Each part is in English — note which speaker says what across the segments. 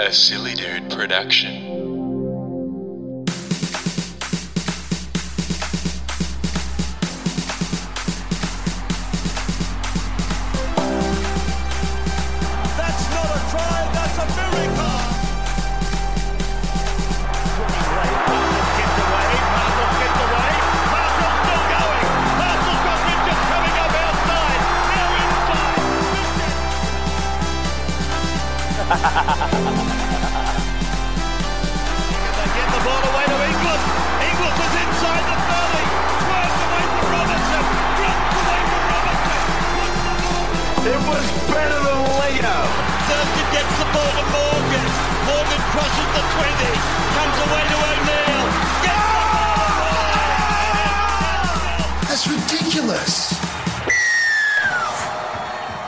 Speaker 1: A Silly Dude production.
Speaker 2: That's not a the 20. Comes away to O'Neill. Gets
Speaker 3: That's ridiculous.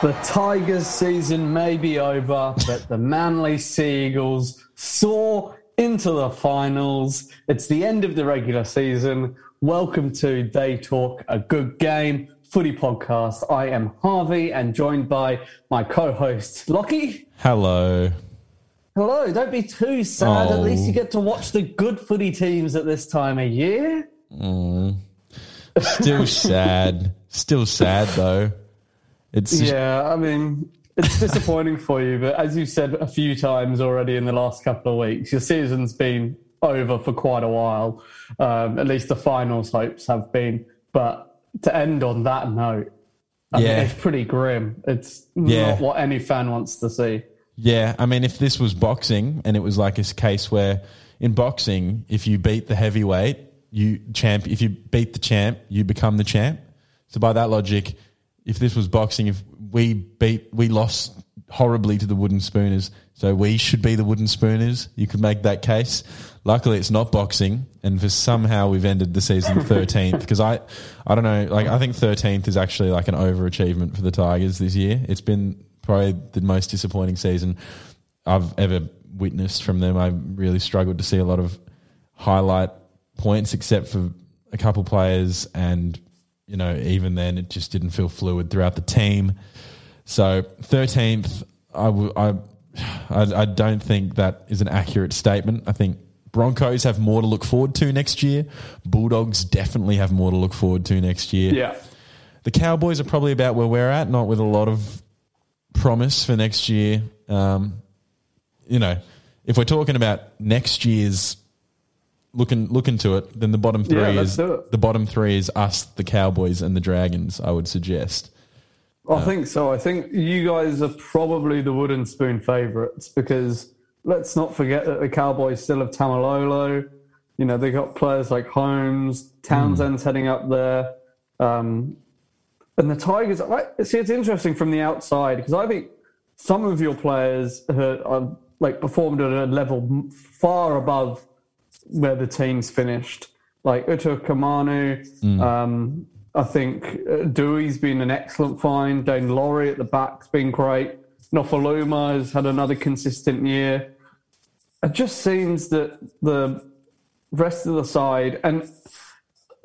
Speaker 4: The Tigers season may be over, but the Manly Sea Eagles soar into the finals. It's the end of the regular season. Welcome to They Talk, a good game footy podcast. I am Harvey and joined by my co-host Lockie.
Speaker 5: Hello.
Speaker 4: Hello, don't be too sad. At
Speaker 5: Oh.
Speaker 4: least you get to watch the good footy teams at this time of year.
Speaker 5: Still sad. Still sad though. It's just,
Speaker 4: Yeah, I mean, it's disappointing for you, but as you said a few times already in the last couple of weeks, your season's been over for quite a while. Um, at least the finals hopes have been. But to end on that note, I mean,
Speaker 5: Yeah.
Speaker 4: it's pretty grim. It's
Speaker 5: Yeah.
Speaker 4: not what any fan wants to see.
Speaker 5: Yeah. I mean, if this was boxing and it was like a case where in boxing, if you beat the heavyweight, you champ. If you beat the champ, you become the champ. So by that logic, if this was boxing, if we beat, we lost horribly to the wooden spooners, so we should be the wooden spooners. You could make that case. Luckily, it's not boxing, and for somehow we've ended the season thirteenth. Because I, I don't know, like I think thirteenth is actually like an overachievement for the Tigers this year. It's been probably the most disappointing season I've ever witnessed from them. I really struggled to see a lot of highlight points, except for a couple players, and you know, even then, it just didn't feel fluid throughout the team. So thirteenth, I, w- I, I, I don't think that is an accurate statement. I think Broncos have more to look forward to next year. Bulldogs definitely have more to look forward to next year.
Speaker 4: Yeah.
Speaker 5: The Cowboys are probably about where we're at, not with a lot of promise for next year. Um, you know, if we're talking about next year's looking looking to it, then the bottom three
Speaker 4: Yeah,
Speaker 5: is the bottom three is us, the Cowboys, and the Dragons. I would suggest.
Speaker 4: I think so. I think you guys are probably the wooden spoon favourites because let's not forget that the Cowboys still have Taumalolo. You know, they got players like Holmes, Townshend's heading up there. Um, and the Tigers, I, see, it's interesting from the outside because I think some of your players are like performed at a level far above where the team's finished. Like Utoikamanu, um, I think uh, Dewey's been an excellent find. Daine Laurie at the back's been great. Nofoaluma has had another consistent year. It just seems that the rest of the side, and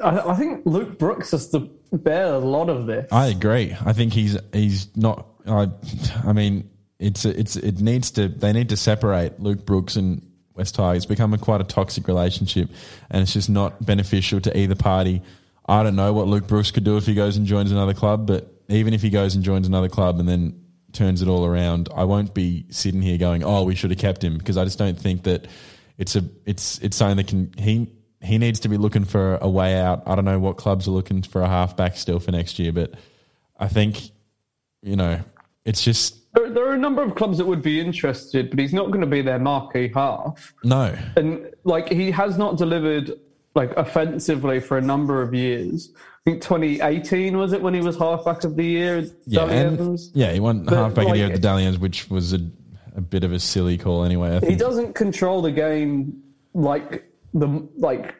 Speaker 4: I, I think Luke Brooks has to bear a lot of this.
Speaker 5: I agree. I think he's he's not. I, I mean, it's it's it needs to. They need to separate Luke Brooks and West Tigers. It's become a quite a toxic relationship, and it's just not beneficial to either party. I don't know what Luke Brooks could do if he goes and joins another club, but even if he goes and joins another club and then turns it all around, I won't be sitting here going, "Oh, we should have kept him," because I just don't think that it's a it's it's something that can he he needs to be looking for a way out. I don't know what clubs are looking for a halfback still for next year, but I think you know it's just
Speaker 4: There, there are a number of clubs that would be interested, but he's not going to be their marquee half.
Speaker 5: no.
Speaker 4: And like he has not delivered like offensively for a number of years. I think 2018 was it when he was halfback of the year?
Speaker 5: Yeah, and, yeah, he won
Speaker 4: But,
Speaker 5: halfback of the year at the Dalians, which was a, a bit of a silly call anyway.
Speaker 4: He doesn't control the game like the like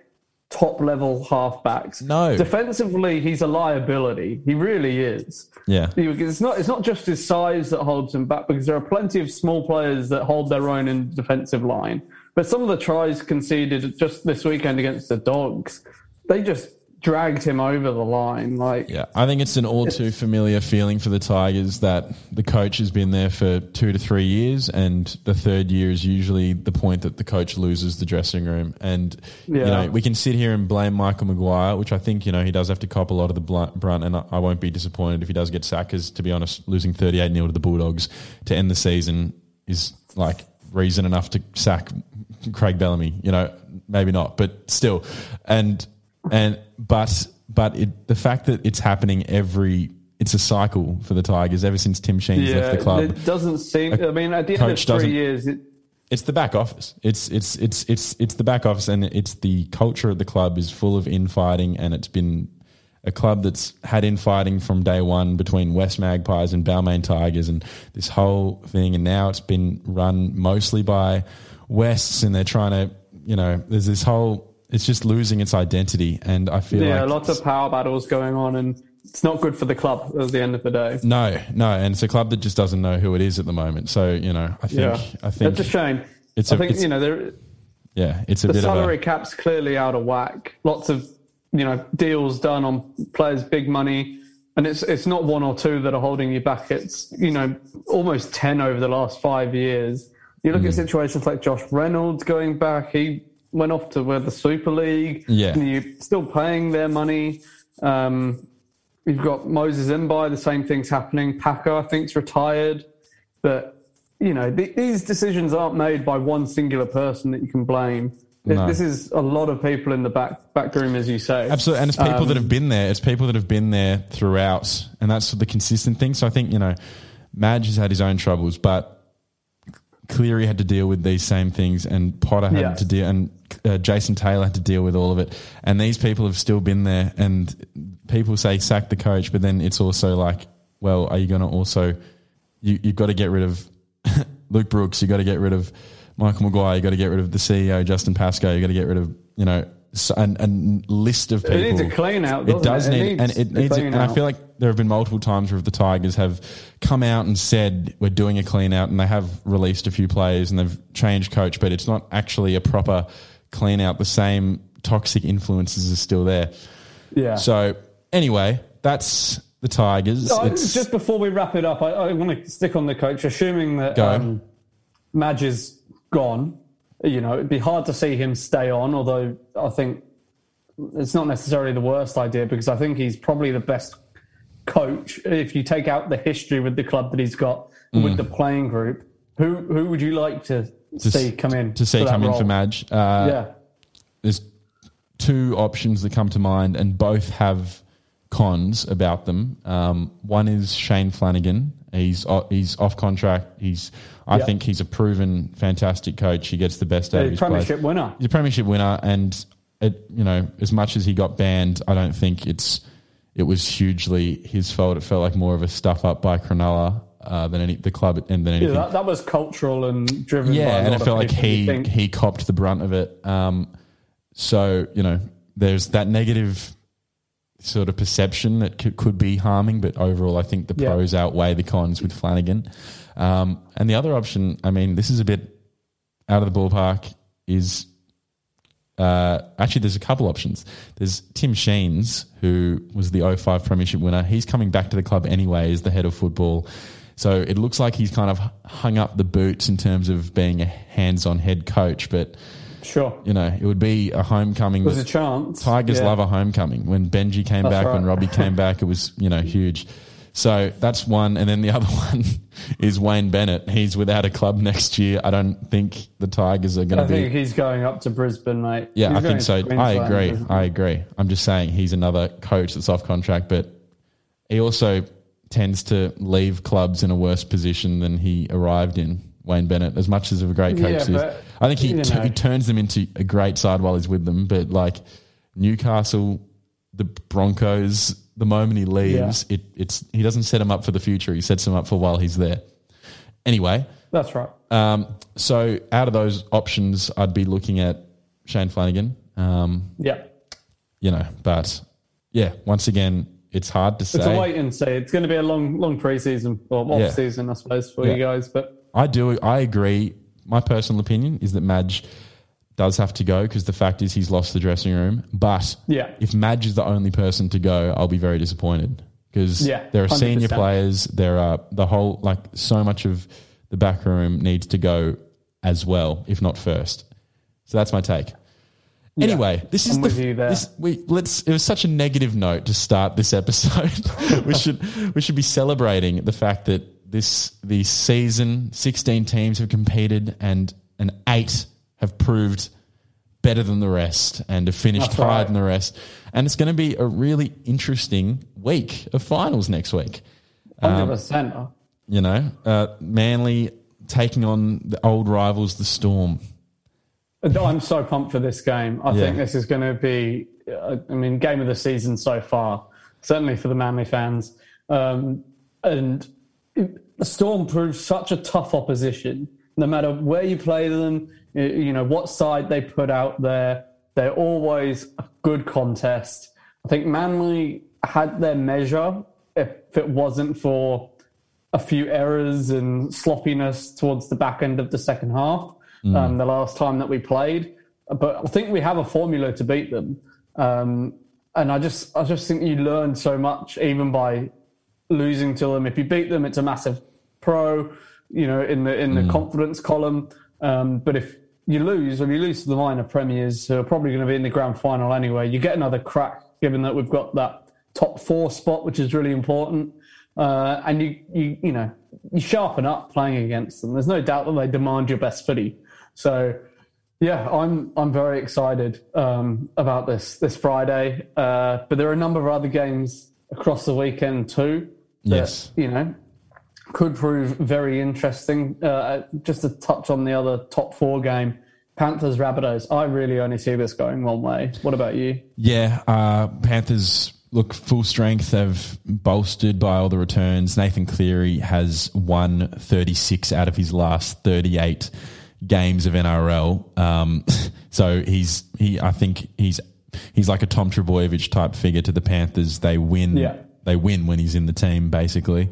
Speaker 4: top level halfbacks.
Speaker 5: No.
Speaker 4: defensively, he's a liability. He really is.
Speaker 5: Yeah.
Speaker 4: It's not. It's not just his size that holds him back because there are plenty of small players that hold their own in defensive line. But some of the tries conceded just this weekend against the Dogs, they just dragged him over the line. Like
Speaker 5: Yeah, I think it's an all too familiar feeling for the Tigers that the coach has been there for two to three years, and the third year is usually the point that the coach loses the dressing room. And you know, we can sit here and blame Michael Maguire, which I think you know he does have to cop a lot of the brunt, and I I won't be disappointed if he does get sacked. Because to be honest, losing thirty eight 0 to the Bulldogs to end the season is like reason enough to sack Craig Bellamy. You know, maybe not, but still, and and but but it, the fact that it's happening every it's a cycle for the Tigers ever since Tim Sheens left the club.
Speaker 4: it doesn't seem. I mean, at the end of three years, it,
Speaker 5: It's the back office. It's it's it's it's it's the back office, and it's the culture of the club is full of infighting, and it's been a club that's had infighting from day one between West Magpies and Balmain Tigers, and this whole thing, and now it's been run mostly by Wests, and they're trying to, you know, there's this whole. It's just losing its identity, and I feel
Speaker 4: yeah,
Speaker 5: like
Speaker 4: lots of power battles going on, and it's not good for the club at the end of the day.
Speaker 5: No, no, and it's a club that just doesn't know who it is at the moment. So you know, I think
Speaker 4: Yeah,
Speaker 5: I think
Speaker 4: that's a shame.
Speaker 5: it's
Speaker 4: I
Speaker 5: a-
Speaker 4: think
Speaker 5: it's-
Speaker 4: you know there,
Speaker 5: yeah, it's a
Speaker 4: the
Speaker 5: bit
Speaker 4: salary
Speaker 5: of a
Speaker 4: cap's clearly out of whack. Lots of you know deals done on players, big money, and it's it's not one or two that are holding you back. It's you know almost ten over the last five years. You look at
Speaker 5: Mm.
Speaker 4: situations like Josh Reynolds going back. He went off to where the Super League.
Speaker 5: Yeah.
Speaker 4: you're still paying their money. Um, you've got Moses Mbye. The same thing's happening. Packer, I think's retired, but you know, th- these decisions aren't made by one singular person that you can blame.
Speaker 5: No.
Speaker 4: This is a lot of people in the back back room, as you say.
Speaker 5: absolutely, and it's people
Speaker 4: Um,
Speaker 5: that have been there. It's people that have been there throughout, and that's the consistent thing. So I think you know, Madge has had his own troubles, but Cleary had to deal with these same things, and Potter had
Speaker 4: Yeah.
Speaker 5: to deal, and uh, Jason Taylor had to deal with all of it. And these people have still been there. And people say sack the coach, but then it's also like, well, are you going to also you you've got to get rid of Luke Brooks, you've got to get rid of Michael Maguire, you've got to get rid of the CEO Justin Pascoe, you've got to get rid of you know an list of people.
Speaker 4: It needs a clean out,
Speaker 5: It does
Speaker 4: it? It
Speaker 5: need, and
Speaker 4: needs
Speaker 5: it
Speaker 4: a
Speaker 5: needs,
Speaker 4: clean
Speaker 5: and I feel like there have been multiple times where the Tigers have come out and said we're doing a clean out, and they have released a few players and they've changed coach, but it's not actually a proper clean out. The same toxic influences are still there.
Speaker 4: yeah.
Speaker 5: So anyway, that's the Tigers. It's-
Speaker 4: just before we wrap it up, I, I want to stick on the coach, assuming that
Speaker 5: Go.
Speaker 4: um, Madge is gone. You know, it'd be hard to see him stay on, although I think it's not necessarily the worst idea because I think he's probably the best coach if you take out the history with the club that he's got with the playing group. Who who would you like to,
Speaker 5: Mm. To
Speaker 4: see come in
Speaker 5: to see come in for Madge. Uh,
Speaker 4: yeah,
Speaker 5: there's two options that come to mind, and both have cons about them. Um, one is Shane Flanagan. He's he's off contract. He's I
Speaker 4: Yeah.
Speaker 5: think he's a proven fantastic coach. He gets the best out of his
Speaker 4: premiership
Speaker 5: players.
Speaker 4: winner.
Speaker 5: He's a premiership winner, and it you know as much as he got banned, I don't think it's it was hugely his fault. It felt like more of a stuff up by Cronulla uh, than any the club and than
Speaker 4: Yeah,
Speaker 5: anything.
Speaker 4: that, that was cultural and driven.
Speaker 5: Yeah, and it felt like he he copped the brunt of it. Um, so you know, there's that negative sort of perception that could, could be harming, but overall, I think the
Speaker 4: Yeah.
Speaker 5: pros outweigh the cons with Flanagan. Um, and the other option, I mean, this is a bit out of the ballpark. Is uh, actually there's a couple options. There's Tim Sheens, who was the 05 Premiership winner. He's coming back to the club anyway as the head of football. So it looks like he's kind of hung up the boots in terms of being a hands-on head coach. But
Speaker 4: sure.
Speaker 5: you know, it would be a homecoming.
Speaker 4: There's
Speaker 5: that-
Speaker 4: a chance.
Speaker 5: Tigers
Speaker 4: Yeah.
Speaker 5: love a homecoming. When Benji came
Speaker 4: That's
Speaker 5: back, when. Robbie came back, it was you know huge. So that's one, and then the other one is Wayne Bennett. He's without a club next year. I don't think the Tigers are going to be.
Speaker 4: I think he's going up to Brisbane, mate.
Speaker 5: Yeah,
Speaker 4: He's
Speaker 5: I think so. I agree. I agree. I'm just saying he's another coach that's off contract, but he also tends to leave clubs in a worse position than he arrived in. Wayne Bennett, as much as of a great coach
Speaker 4: Yeah,
Speaker 5: is, I think he, t- he turns them into a great side while he's with them. But like, Newcastle, the Broncos. The moment he leaves, it, it's he doesn't set him up for the future. He sets him up for while he's there. Anyway,
Speaker 4: That's right.
Speaker 5: um, so out of those options, I'd be looking at Shane Flanagan. Um,
Speaker 4: Yeah.
Speaker 5: you know, but yeah, once again, it's hard to say.
Speaker 4: It's a wait and see. It's going to be a long, long preseason or off
Speaker 5: Yeah.
Speaker 4: season, I suppose, for
Speaker 5: Yeah.
Speaker 4: you guys. But
Speaker 5: I do. I agree. My personal opinion is that Madge does have to go because the fact is he's lost the dressing room. But
Speaker 4: Yeah.
Speaker 5: if Madge is the only person to go, I'll be very disappointed because
Speaker 4: Yeah,
Speaker 5: there are senior
Speaker 4: 100%.
Speaker 5: players. There are the whole like so much of the back room needs to go as well, if not first. So that's my take. Anyway, this is
Speaker 4: I'm
Speaker 5: the
Speaker 4: with you there.
Speaker 5: this we let's it was such a negative note to start this episode. we should we should be celebrating the fact that this the season 16 teams have competed and and 8 have proved better than the rest and have finished
Speaker 4: That's
Speaker 5: higher
Speaker 4: right.
Speaker 5: than the rest. And it's going to be a really interesting week of finals next week. Um,
Speaker 4: hundred percent.
Speaker 5: You know, uh, Manly taking on the old rivals, the Storm.
Speaker 4: I'm so pumped for this game. I
Speaker 5: Yeah.
Speaker 4: think this is going to be, uh, I mean, game of the season so far, certainly for the Manly fans. Um, and the Storm proves such a tough opposition. No matter where you play them, you know, what side they put out there, they're always a good contest. I think Manly had their measure if it wasn't for a few errors and sloppiness towards the back end of the second half um, the last time that we played. But I think we have a formula to beat them. Um, and I just, I just think you learn so much even by losing to them. If you beat them, it's a massive pro, you know, in the in the confidence column. Um, but if you lose, or you lose to the minor premiers, who are probably going to be in the grand final anyway, you get another crack. Given that we've got that top four spot, which is really important, uh, and you you you know you sharpen up playing against them. There's no doubt that they demand your best footy. So yeah, I'm I'm very excited um, about this this Friday. Uh, but there are a number of other games across the weekend too. That,
Speaker 5: Yes.
Speaker 4: you know, could prove very interesting. Uh, just to touch on the other top four game, Panthers Rabbitohs. I really only see this going one way. What about you?
Speaker 5: Yeah, uh, Panthers look full strength. They've bolstered by all the returns. Nathan Cleary has won 36 out of his last 38 games of NRL. Um, so he's he. I think he's he's like a Tom Trbojevic type figure to the Panthers. They win.
Speaker 4: Yeah.
Speaker 5: They win when he's in the team, basically.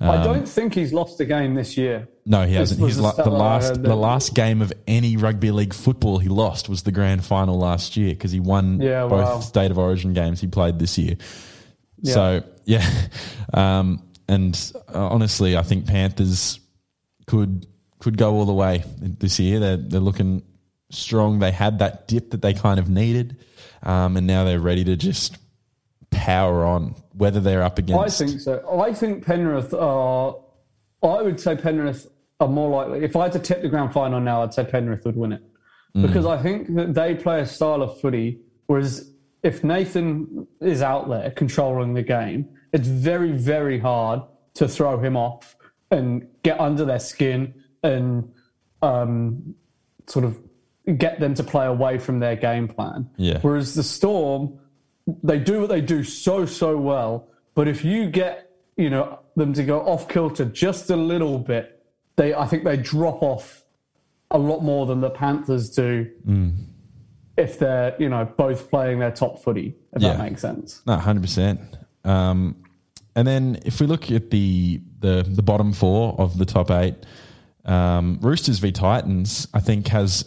Speaker 4: I don't think he's lost a game this year.
Speaker 5: No, he
Speaker 4: This
Speaker 5: hasn't.
Speaker 4: the
Speaker 5: la- the
Speaker 4: stat that I
Speaker 5: last the last game of any rugby league football he lost was the grand final last year because he won
Speaker 4: Yeah,
Speaker 5: both
Speaker 4: wow.
Speaker 5: state of origin games he played this year. So yeah, um, and uh, honestly, I think Panthers could could go all the way this year. They're they're looking strong. They had that dip that they kind of needed, um, and now they're ready to just power on. Whether they're up against.
Speaker 4: I think so. I think Penrith are. I would say Penrith are more likely. If I had to tip the grand final now, I'd say Penrith would win it because I think that they play a style of footy. Whereas if Nathan is out there controlling the game, it's very very hard to throw him off and get under their skin and um, sort of get them to play away from their game plan.
Speaker 5: Yeah.
Speaker 4: Whereas the Storm, they do what they do so so well. But if you get you know them to go off kilter just a little bit, they I think they drop off a lot more than the Panthers do. If they're you know both playing their top footy, if
Speaker 5: Yeah.
Speaker 4: that makes sense.
Speaker 5: No, hundred percent. Um, and then if we look at the the the bottom four of the top eight, um, Roosters v Titans, I think has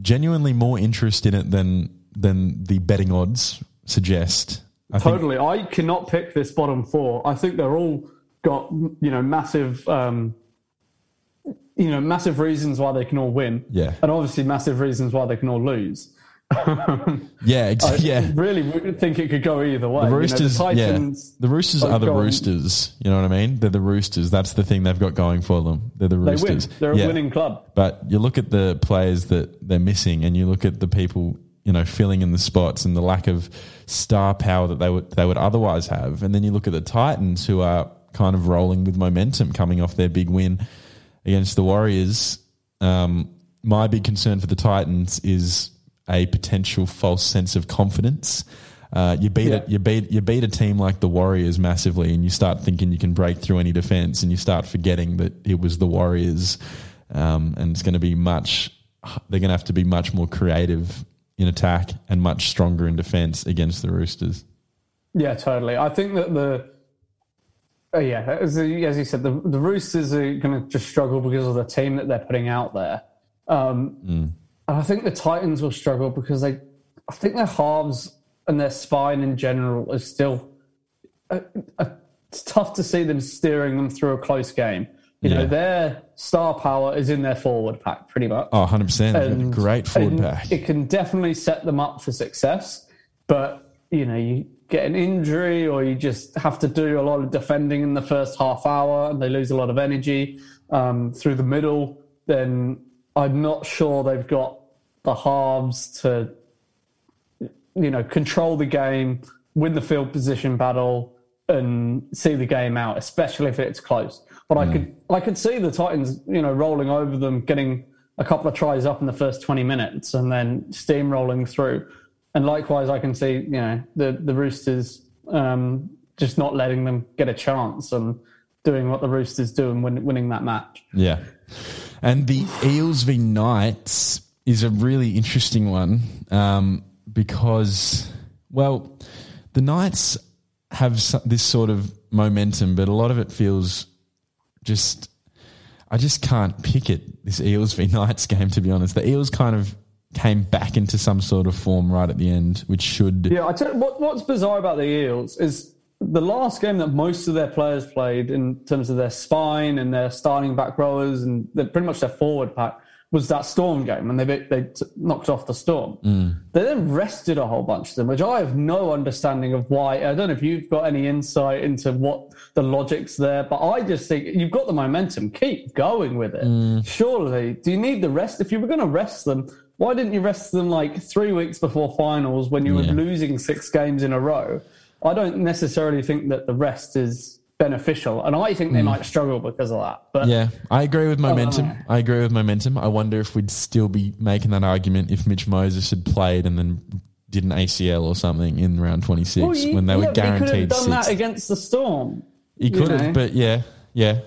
Speaker 5: genuinely more interest in it than than the betting odds suggest. I think
Speaker 4: Totally, I cannot pick this bottom four. I think they're all got you know massive, um, you know, massive reasons why they can all win.
Speaker 5: Yeah.
Speaker 4: and obviously massive reasons why they can all lose.
Speaker 5: Yeah, ex-
Speaker 4: I
Speaker 5: yeah.
Speaker 4: really would think it could go either way.
Speaker 5: The
Speaker 4: You know,
Speaker 5: Roosters,
Speaker 4: Titans,
Speaker 5: yeah. The Roosters
Speaker 4: have
Speaker 5: are the
Speaker 4: gone-
Speaker 5: Roosters. You know what I mean? They're the Roosters. That's the thing they've got going for them. They're the
Speaker 4: They win.
Speaker 5: Roosters.
Speaker 4: They're a winning club.
Speaker 5: But you look at the players that they're missing, and you look at the people you know filling in the spots and the lack of star power that they would they would otherwise have, and then you look at the Titans who are kind of rolling with momentum coming off their big win against the Warriors. Um, my big concern for the Titans is a potential false sense of confidence. Uh, you beat
Speaker 4: Yeah.
Speaker 5: it. You beat you beat a team like the Warriors massively, and you start thinking you can break through any defense, and you start forgetting that it was the Warriors, um, and it's going to be much. They're going to have to be much more creative in attack and much stronger in defense against the Roosters.
Speaker 4: Yeah, totally. I think that the uh, yeah, as, as you said, the, the Roosters are going to just struggle because of the team that they're putting out there. Um, And I think the Titans will struggle because they, I think their halves and their spine in general is still. Uh, uh, it's tough to see them steering them through a close game. You know, their star power is in their forward pack, pretty much.
Speaker 5: Oh, 100 percent,
Speaker 4: And-
Speaker 5: great forward pack.
Speaker 4: It can definitely set them up for success, but you know, you get an injury or you just have to do a lot of defending in the first half hour, and they lose a lot of energy um, through the middle. Then I'm not sure they've got the halves to, you know, control the game, win the field position battle, and see the game out, especially if it's close. But I could I could see the Titans, you know, rolling over them, getting a couple of tries up in the first 20 minutes and then steamrolling through. And likewise, I can see, you know, the, the Roosters um, just not letting them get a chance and doing what the Roosters do and win, winning that match.
Speaker 5: Yeah. And the Eels v Knights is a really interesting one um, because, well, the Knights have this sort of momentum, but a lot of it feels just. I just can't pick it, this Eels v Knights game, to be honest. The Eels kind of came back into some sort of form right at the end, which should.
Speaker 4: Yeah, I tell you, what, what's bizarre about the Eels is the last game that most of their players played in terms of their spine and their starting back rowers and pretty much their forward pack was that Storm game, and they they t- knocked off the Storm. Mm. They then rested a whole bunch of them, which I have no understanding of why. I don't know if you've got any insight into what the logic's there, but I just think you've got the momentum. Keep going with it. Mm. Surely, do you need the rest? If you were going to rest them, why didn't you rest them like three weeks before finals when you
Speaker 5: Yeah.
Speaker 4: were losing six games in a row? I don't necessarily think that the rest is beneficial, and I think they hmm. might struggle because of that. But
Speaker 5: Yeah, I agree with momentum.
Speaker 4: know.
Speaker 5: I agree with momentum. I wonder if we'd still be making that argument if Mitch Moses had played and then did an ACL or something in round 26
Speaker 4: Well, you-
Speaker 5: when they
Speaker 4: yeah,
Speaker 5: were
Speaker 4: but he could have
Speaker 5: guaranteed
Speaker 4: done that against the Storm.
Speaker 5: He could have, but yeah, yeah.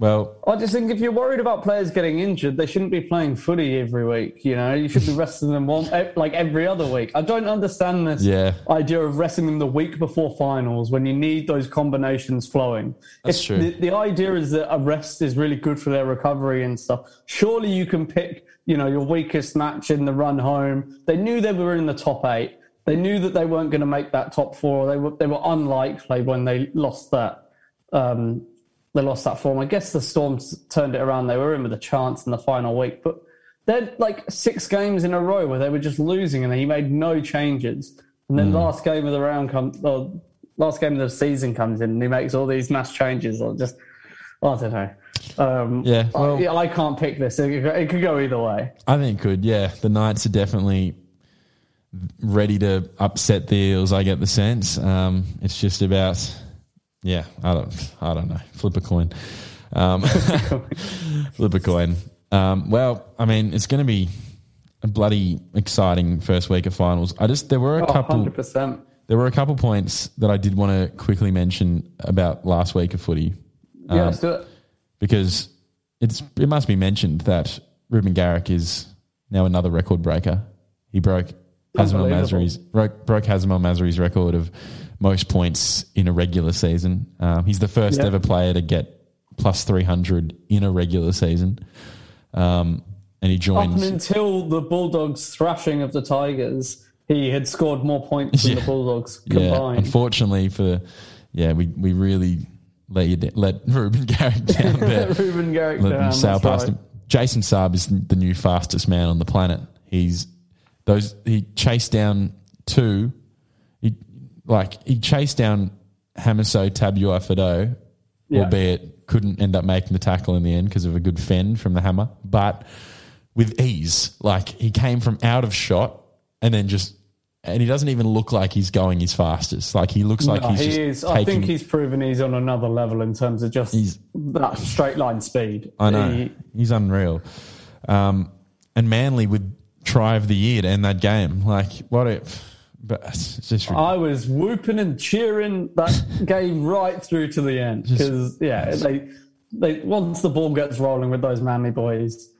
Speaker 5: Well,
Speaker 4: I just think if you're worried about players getting injured, they shouldn't be playing footy every week. You know, you should be resting them one eh, like every other week. I don't understand this
Speaker 5: Yeah.
Speaker 4: idea of resting them the week before finals when you need those combinations flowing.
Speaker 5: That's
Speaker 4: If
Speaker 5: true.
Speaker 4: The, the idea is that a rest is really good for their recovery and stuff. Surely you can pick, you know, your weakest match in the run home. They knew they were in the top eight. They knew that they weren't going to make that top four. They were they were unlikely when they lost that um, they lost that form. I guess the Storms turned it around. They were in with a chance in the final week, but they're like six games in a row where they were just losing and he made no changes. And then last game of the round comes, or last game of the season comes in and he makes all these mass changes. Or just, I don't know. Um,
Speaker 5: Yeah,
Speaker 4: I-
Speaker 5: well-
Speaker 4: yeah, I, can't pick this. It, could- it could go either way.
Speaker 5: I think it could. Yeah, the Knights are definitely ready to upset the Eels. I get the sense. Um, it's just about, yeah, I don't, I don't know. Flip a coin. Um, flip a coin. Um, well, I mean, it's going to be a bloody exciting first week of finals. I just there were a
Speaker 4: Oh,
Speaker 5: couple.
Speaker 4: 100%.
Speaker 5: There were a couple points that I did want to quickly mention about last week of footy
Speaker 4: Yeah,
Speaker 5: Um,
Speaker 4: let's do it.
Speaker 5: because it's it must be mentioned that Reuben Garrick is now another record breaker. He broke
Speaker 4: Unbelievable.
Speaker 5: Masri's broke, broke Masri's record of most points in a regular season. Um, he's the first
Speaker 4: Yeah.
Speaker 5: ever player to get plus three hundred in a regular season, um, and he
Speaker 4: Up
Speaker 5: joins.
Speaker 4: until the Bulldogs thrashing of the Tigers, he had scored more points than
Speaker 5: Yeah.
Speaker 4: the Bulldogs
Speaker 5: yeah,
Speaker 4: combined.
Speaker 5: unfortunately for yeah, we we really let you let Reuben Garrick down there.
Speaker 4: Reuben Garrick
Speaker 5: Let
Speaker 4: down,
Speaker 5: sail past
Speaker 4: right.
Speaker 5: him. Jason Saab is the new fastest man on the planet. He's those he chased down two. Like he chased down Hamiso Tabuai-Fidow,
Speaker 4: Yeah.
Speaker 5: albeit couldn't end up making the tackle in the end because of a good fend from the hammer, but with ease. Like he came from out of shot and then just and he doesn't even look like he's going his fastest. Like he looks like
Speaker 4: No,
Speaker 5: he's
Speaker 4: he
Speaker 5: just
Speaker 4: is.
Speaker 5: taking,
Speaker 4: I think he's proven he's on another level in terms of just
Speaker 5: He's-
Speaker 4: that straight line speed.
Speaker 5: I know
Speaker 4: He-
Speaker 5: he's unreal. Um, and Manly would try of the year to end that game. Like what if? But uh, it's just
Speaker 4: I was whooping and cheering that game right through to the end because yeah, they they once the ball gets rolling with those manly boys,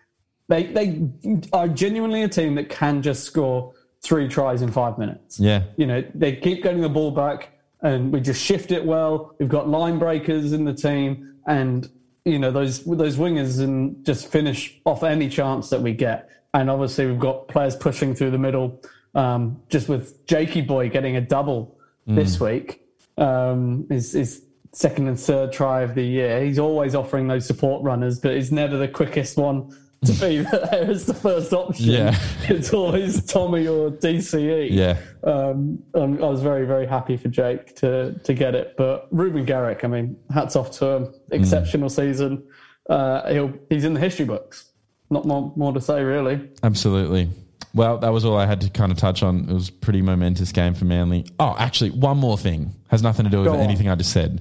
Speaker 4: they they are genuinely a team that can just score three tries in five minutes.
Speaker 5: yeah.
Speaker 4: You know, they keep getting the ball back and we just shift it well. We've got line breakers in the team and you know those those wingers and just finish off any chance that we get. And obviously we've got players pushing through the middle. Um, just with Jakey Boy getting a double this week, um, his, his second and third try of the year. He's always offering those support runners, but he's never the quickest one to be there as the first option.
Speaker 5: Yeah.
Speaker 4: It's always Tommy or DCE.
Speaker 5: Yeah.
Speaker 4: Um, I was very, very happy for Jake to to get it. But Reuben Garrick, I mean, hats off to him. Exceptional season. Uh, he'll he's in the history books. Not more, more to say, really.
Speaker 5: Absolutely. Well, that was all I had to kind of touch on. It was a pretty momentous game for Manly. Oh, actually, one more thing has nothing to do with
Speaker 4: Go on.
Speaker 5: anything I just said.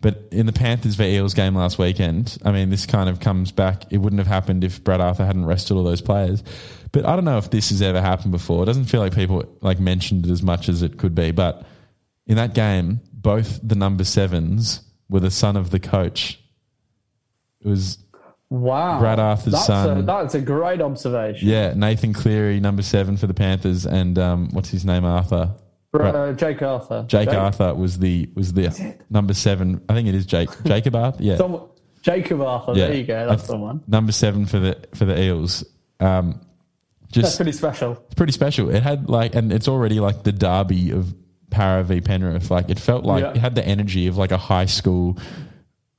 Speaker 5: But in the Panthers v Eels game last weekend, I mean, this kind of comes back. It wouldn't have happened if Brad Arthur hadn't rested all those players. But I don't know if this has ever happened before. It doesn't feel like people like mentioned it as much as it could be. But in that game, both the number sevens were the son of the coach. It was
Speaker 4: Wow.
Speaker 5: Brad Arthur's
Speaker 4: that's
Speaker 5: son.
Speaker 4: A, that's a great observation.
Speaker 5: yeah, Nathan Cleary, number seven for the Panthers, and um, what's his name, Arthur.
Speaker 4: Uh, Jake Arthur.
Speaker 5: Jake, Arthur was the was the number seven. I think it is Jake Jacob Arthur. Yeah,
Speaker 4: Some- Jacob Arthur.
Speaker 5: yeah.
Speaker 4: There you go. That's the one.
Speaker 5: Number seven for the for the Eels. Um,
Speaker 4: That's
Speaker 5: just
Speaker 4: pretty special.
Speaker 5: it's pretty special. It had like, and it's already like the derby of Parra v Penrith. Like it felt like
Speaker 4: Yeah.
Speaker 5: it had the energy of like a high school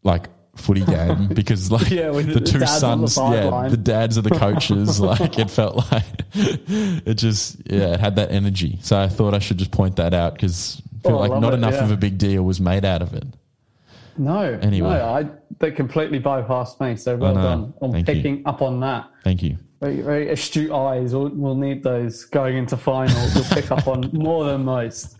Speaker 5: like footy game because like
Speaker 4: Yeah,
Speaker 5: the
Speaker 4: the
Speaker 5: two
Speaker 4: on the
Speaker 5: sons, yeah,
Speaker 4: sideline.
Speaker 5: the dads are the coaches. like it felt like it just yeah, it had that energy. So I thought I should just point that out because I feel
Speaker 4: Oh,
Speaker 5: like not
Speaker 4: it,
Speaker 5: enough
Speaker 4: yeah.
Speaker 5: of a big deal was made out of it.
Speaker 4: No.
Speaker 5: Anyway.
Speaker 4: No, I, they completely bypassed me. So well done on
Speaker 5: Thank you.
Speaker 4: picking up on that.
Speaker 5: Thank you.
Speaker 4: Very, very astute eyes. We'll, we'll need those going into finals. We'll pick up on more than most.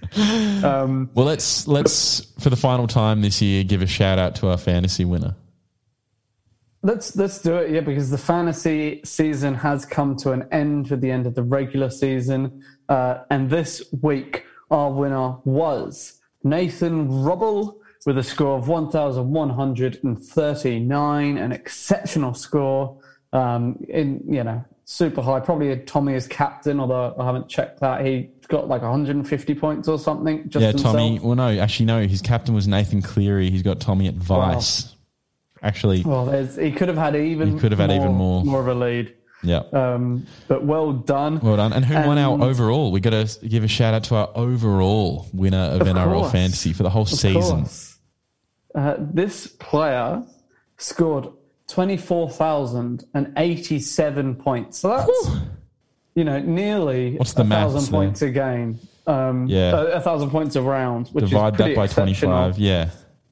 Speaker 4: Um,
Speaker 5: Well, let's let's for the final time this year give a shout out to our fantasy winner.
Speaker 4: let's let's do it, yeah, because the fantasy season has come to an end with the end of the regular season, uh, and this week our winner was Nathan Rubble with a score of one thousand one hundred and thirty nine, an exceptional score. Um, in you know super high. Probably Tommy as captain, although I haven't checked that. He got like 150 points or something. Just
Speaker 5: Yeah,
Speaker 4: himself.
Speaker 5: Tommy. Well, no, actually, no. His captain was Nathan Cleary. He's got Tommy at Vice. Actually,
Speaker 4: Well, he could have had even.
Speaker 5: He could have had even more.
Speaker 4: more of a lead.
Speaker 5: yeah.
Speaker 4: Um, but well done.
Speaker 5: Well done. And who won our overall? We got to give a shout out to our overall winner of, NRL
Speaker 4: course.
Speaker 5: fantasy for the whole
Speaker 4: Of
Speaker 5: season.
Speaker 4: Uh, this player scored 24,087 points. So that's, you know, nearly
Speaker 5: What's the
Speaker 4: a
Speaker 5: maths
Speaker 4: thousand points a game. Um,
Speaker 5: Yeah.
Speaker 4: a, a thousand points a round, which
Speaker 5: Divide
Speaker 4: is pretty
Speaker 5: that by twenty five. Yeah.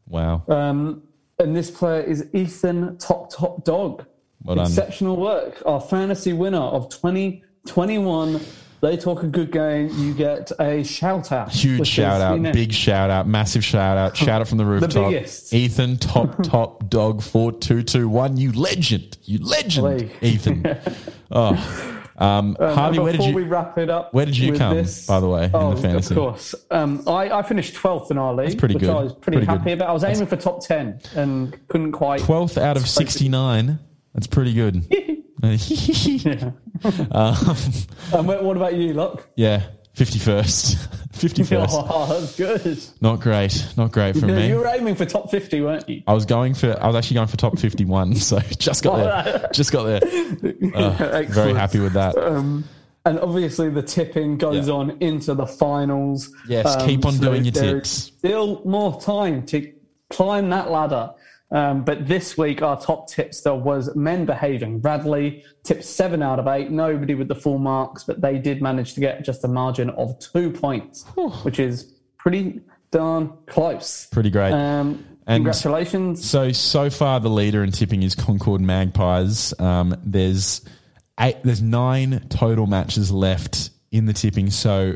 Speaker 5: Wow.
Speaker 4: Um, and this player is Ethan Top Top Dog.
Speaker 5: Well done.
Speaker 4: Exceptional work. Our fantasy winner of 2021. They talk a good game. You get a shout out.
Speaker 5: Huge shout
Speaker 4: is,
Speaker 5: out,
Speaker 4: you know,
Speaker 5: big shout out, massive shout out, shout out from the rooftop.
Speaker 4: biggest.
Speaker 5: Ethan, top, top dog, four, two, two, one. You legend, you legend,
Speaker 4: Lee.
Speaker 5: Ethan. Oh, um, Harvey, where did you?
Speaker 4: we wrap it up,
Speaker 5: where did you come,
Speaker 4: this-
Speaker 5: by the way, in the
Speaker 4: oh,
Speaker 5: fantasy?
Speaker 4: Of course, um, I, I finished twelfth in our league,
Speaker 5: pretty
Speaker 4: which
Speaker 5: good.
Speaker 4: I was pretty,
Speaker 5: Pretty good.
Speaker 4: happy about. I was aiming for top ten and couldn't quite.
Speaker 5: Twelfth out of sixty nine. That's pretty good. um,
Speaker 4: And what about you, Luck?
Speaker 5: yeah, fifty first, fifty first.
Speaker 4: Oh, that's good.
Speaker 5: Not great, not great for me.
Speaker 4: you were aiming for top fifty, weren't you?
Speaker 5: I was going for. I was actually going for top fifty-one, so just got there. Just got there. Uh, very happy with that.
Speaker 4: Um, and obviously, the tipping goes
Speaker 5: Yeah.
Speaker 4: on into the finals.
Speaker 5: Yes, keep on doing your tips.
Speaker 4: Still more time to climb that ladder. Um, but this week, our top tipster was men behaving. Bradley tipped seven out of eight. Nobody with the full marks, but they did manage to get just a margin of two points, which is pretty darn close.
Speaker 5: Pretty great.
Speaker 4: Um,
Speaker 5: And-
Speaker 4: congratulations.
Speaker 5: So so far, the leader in tipping is Concord Magpies. Um, there's eight. There's nine total matches left in the tipping. So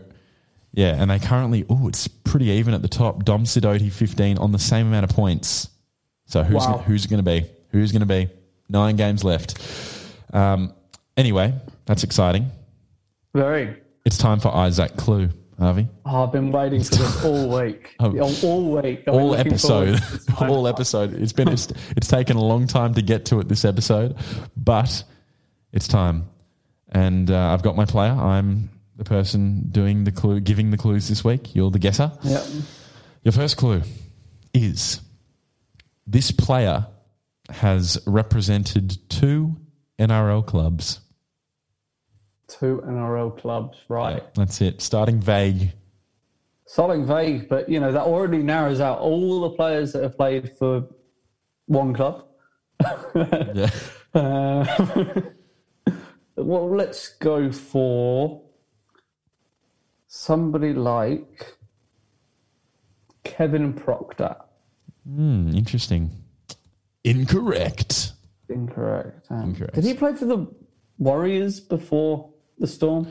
Speaker 5: yeah, and they currently oh, it's pretty even at the top. Dom Sidoti fifteen on the same amount of points. So who's
Speaker 4: Wow.
Speaker 5: who's it going to be? Who's going to be? Nine games left. Um, anyway, that's exciting.
Speaker 4: Very.
Speaker 5: It's time for Isaac Clue, Harvey.
Speaker 4: Oh, I've been waiting for this all week.
Speaker 5: Oh.
Speaker 4: all, all week. I've
Speaker 5: all episode,
Speaker 4: to this time.
Speaker 5: all episode. It's been it's, it's taken a long time to get to it this episode, but it's time. And uh, I've got my player. I'm the person doing the clue, giving the clues this week. You're the guesser.
Speaker 4: Yeah.
Speaker 5: Your first clue is this player has represented two NRL clubs.
Speaker 4: Two NRL clubs, right.
Speaker 5: That's it. Starting vague.
Speaker 4: Starting vague, but you know that already narrows out all the players that have played for one club.
Speaker 5: Yeah.
Speaker 4: Uh, well, let's go for somebody like Kevin Proctor.
Speaker 5: Hmm, interesting. Incorrect.
Speaker 4: Incorrect. Um,
Speaker 5: Incorrect.
Speaker 4: Did he play for the Warriors before the Storm?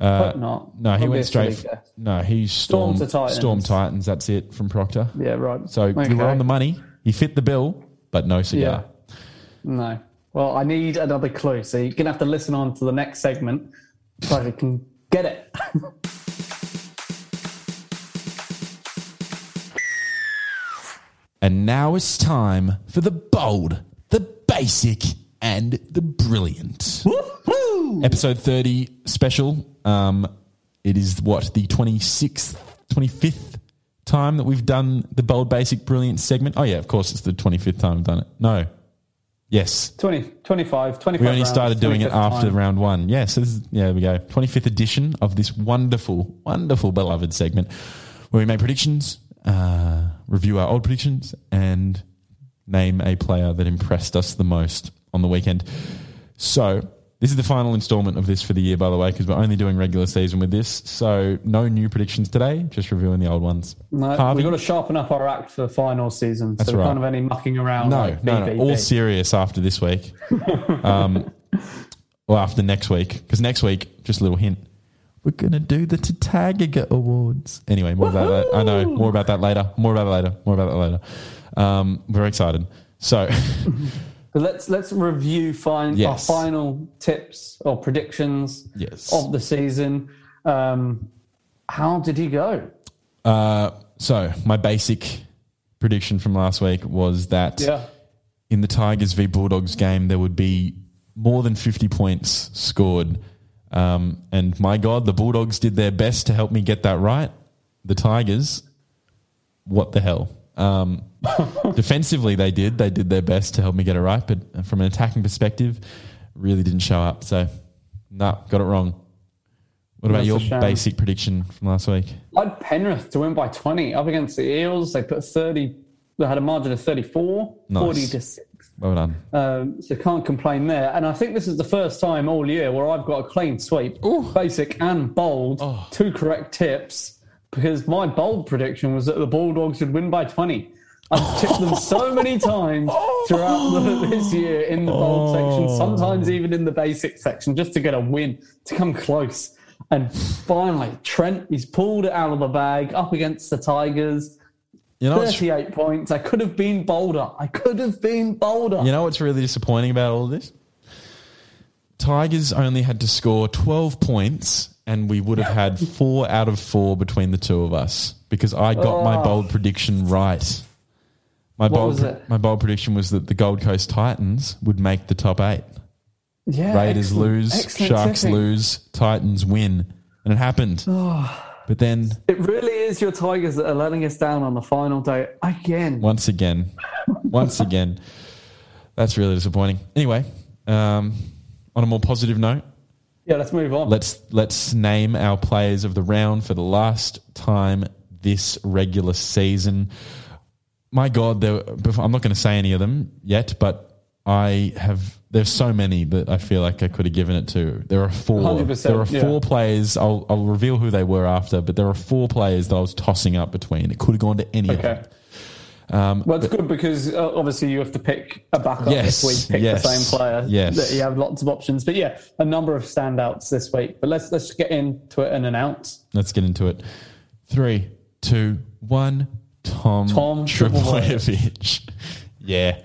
Speaker 5: Uh,
Speaker 4: Hope not.
Speaker 5: No, he
Speaker 4: Probably
Speaker 5: went straight.
Speaker 4: silly guess.
Speaker 5: No, he
Speaker 4: Storm
Speaker 5: stormed
Speaker 4: to Titans.
Speaker 5: Storm Titans. That's it from Proctor.
Speaker 4: Yeah, right.
Speaker 5: So
Speaker 4: Okay.
Speaker 5: you were on the money. He fit the bill, but no cigar.
Speaker 4: Yeah. No. Well, I need another clue, so you're gonna have to listen on to the next segment so I can get it.
Speaker 5: And now it's time for the bold, the basic, and the brilliant. Episode 30 special. Um, it is what, the 26th, 25th time that we've done the bold, basic, brilliant segment? Oh, yeah, of course, it's the 25th time we've done it. No. Yes.
Speaker 4: 20, 25, 25
Speaker 5: We only
Speaker 4: rounds,
Speaker 5: started doing it after
Speaker 4: time.
Speaker 5: round one. Yeah, so this is, yeah, there we go. 25th edition of this wonderful, wonderful, beloved segment where we make predictions, uh, review our old predictions, and name a player that impressed us the most on the weekend. So, this is the final installment of this for the year, by the way, because we're only doing regular season with this. So, no new predictions today, just reviewing the old ones.
Speaker 4: No,
Speaker 5: Harvey?
Speaker 4: we've got to sharpen up our act for final season.
Speaker 5: That's
Speaker 4: so
Speaker 5: right.
Speaker 4: can't have any mucking around.
Speaker 5: No,
Speaker 4: like
Speaker 5: no, no. All serious after this week. um, well, after next week. Because next week, just a little hint, we're going to do the Tatagaga Awards. Anyway, more about that. I know. More about that later. More about it later. More about that later. Um, very excited. So,
Speaker 4: But let's let's review fine,
Speaker 5: Yes.
Speaker 4: our final tips or predictions
Speaker 5: Yes.
Speaker 4: of the season. Um, how did he go?
Speaker 5: uh, so my basic prediction from last week was that
Speaker 4: Yeah.
Speaker 5: in the Tigers v Bulldogs game, there would be more than 50 points scored. Um, and my God, the Bulldogs did their best to help me get that right. The Tigers, what the hell? Um, defensively, they did. They did their best to help me get it right. But from an attacking perspective, really didn't show up. So, nah, got it wrong. What about
Speaker 4: That's
Speaker 5: your basic prediction from last week?
Speaker 4: I had Penrith to win by 20 up against the Eels. They put 30, they had a margin of 34,
Speaker 5: Nice.
Speaker 4: 40 to 6.
Speaker 5: Well done.
Speaker 4: Um, so can't complain there. And I think this is the first time all year where I've got a clean sweep, basic and bold,
Speaker 5: Oh.
Speaker 4: two correct tips, because my bold prediction was that the Bulldogs would win by 20. I've tipped them so many times throughout the, this year in the bold section, sometimes even in the basic section, just to get a win, to come close. And finally, Trent, he's pulled it out of the bag up against the Tigers.
Speaker 5: You know, what's,
Speaker 4: 38 points. I could have been bolder. I could have been bolder.
Speaker 5: You know what's really disappointing about all of this? Tigers only had to score 12 points, and we would have had four out of four between the two of us because I got my
Speaker 4: Oh.
Speaker 5: bold prediction right. My bold,
Speaker 4: was it?
Speaker 5: my bold prediction was that the Gold Coast Titans would make the top eight.
Speaker 4: Yeah,
Speaker 5: Raiders
Speaker 4: excellent-
Speaker 5: lose,
Speaker 4: excellent
Speaker 5: Sharks
Speaker 4: tipping.
Speaker 5: lose, Titans win, and it happened. Oh. But then
Speaker 4: It really is your Tigers that are letting us down on the final day again.
Speaker 5: once again, once again, that's really disappointing. Anyway, um, on a more positive note,
Speaker 4: Yeah, let's move on.
Speaker 5: let's let's name our players of the round for the last time this regular season. My God, there, I'm not going to say any of them yet, but I have. There's so many that I feel like I could have given it to. There are four.
Speaker 4: 100%,
Speaker 5: there are
Speaker 4: yeah.
Speaker 5: four players. I'll, I'll reveal who they were after, but there are four players that I was tossing up between. It could have gone to any of them. Um,
Speaker 4: Well, it's good because uh, obviously you have to pick a backup
Speaker 5: Yes,
Speaker 4: if we pick
Speaker 5: yes,
Speaker 4: the same player.
Speaker 5: yes.
Speaker 4: That you have lots of options. But yeah, a number of standouts this week. But let's let's get into it and announce.
Speaker 5: Let's get into it. Three, two, one. Tom,
Speaker 4: Tom
Speaker 5: Trbojevic. yeah,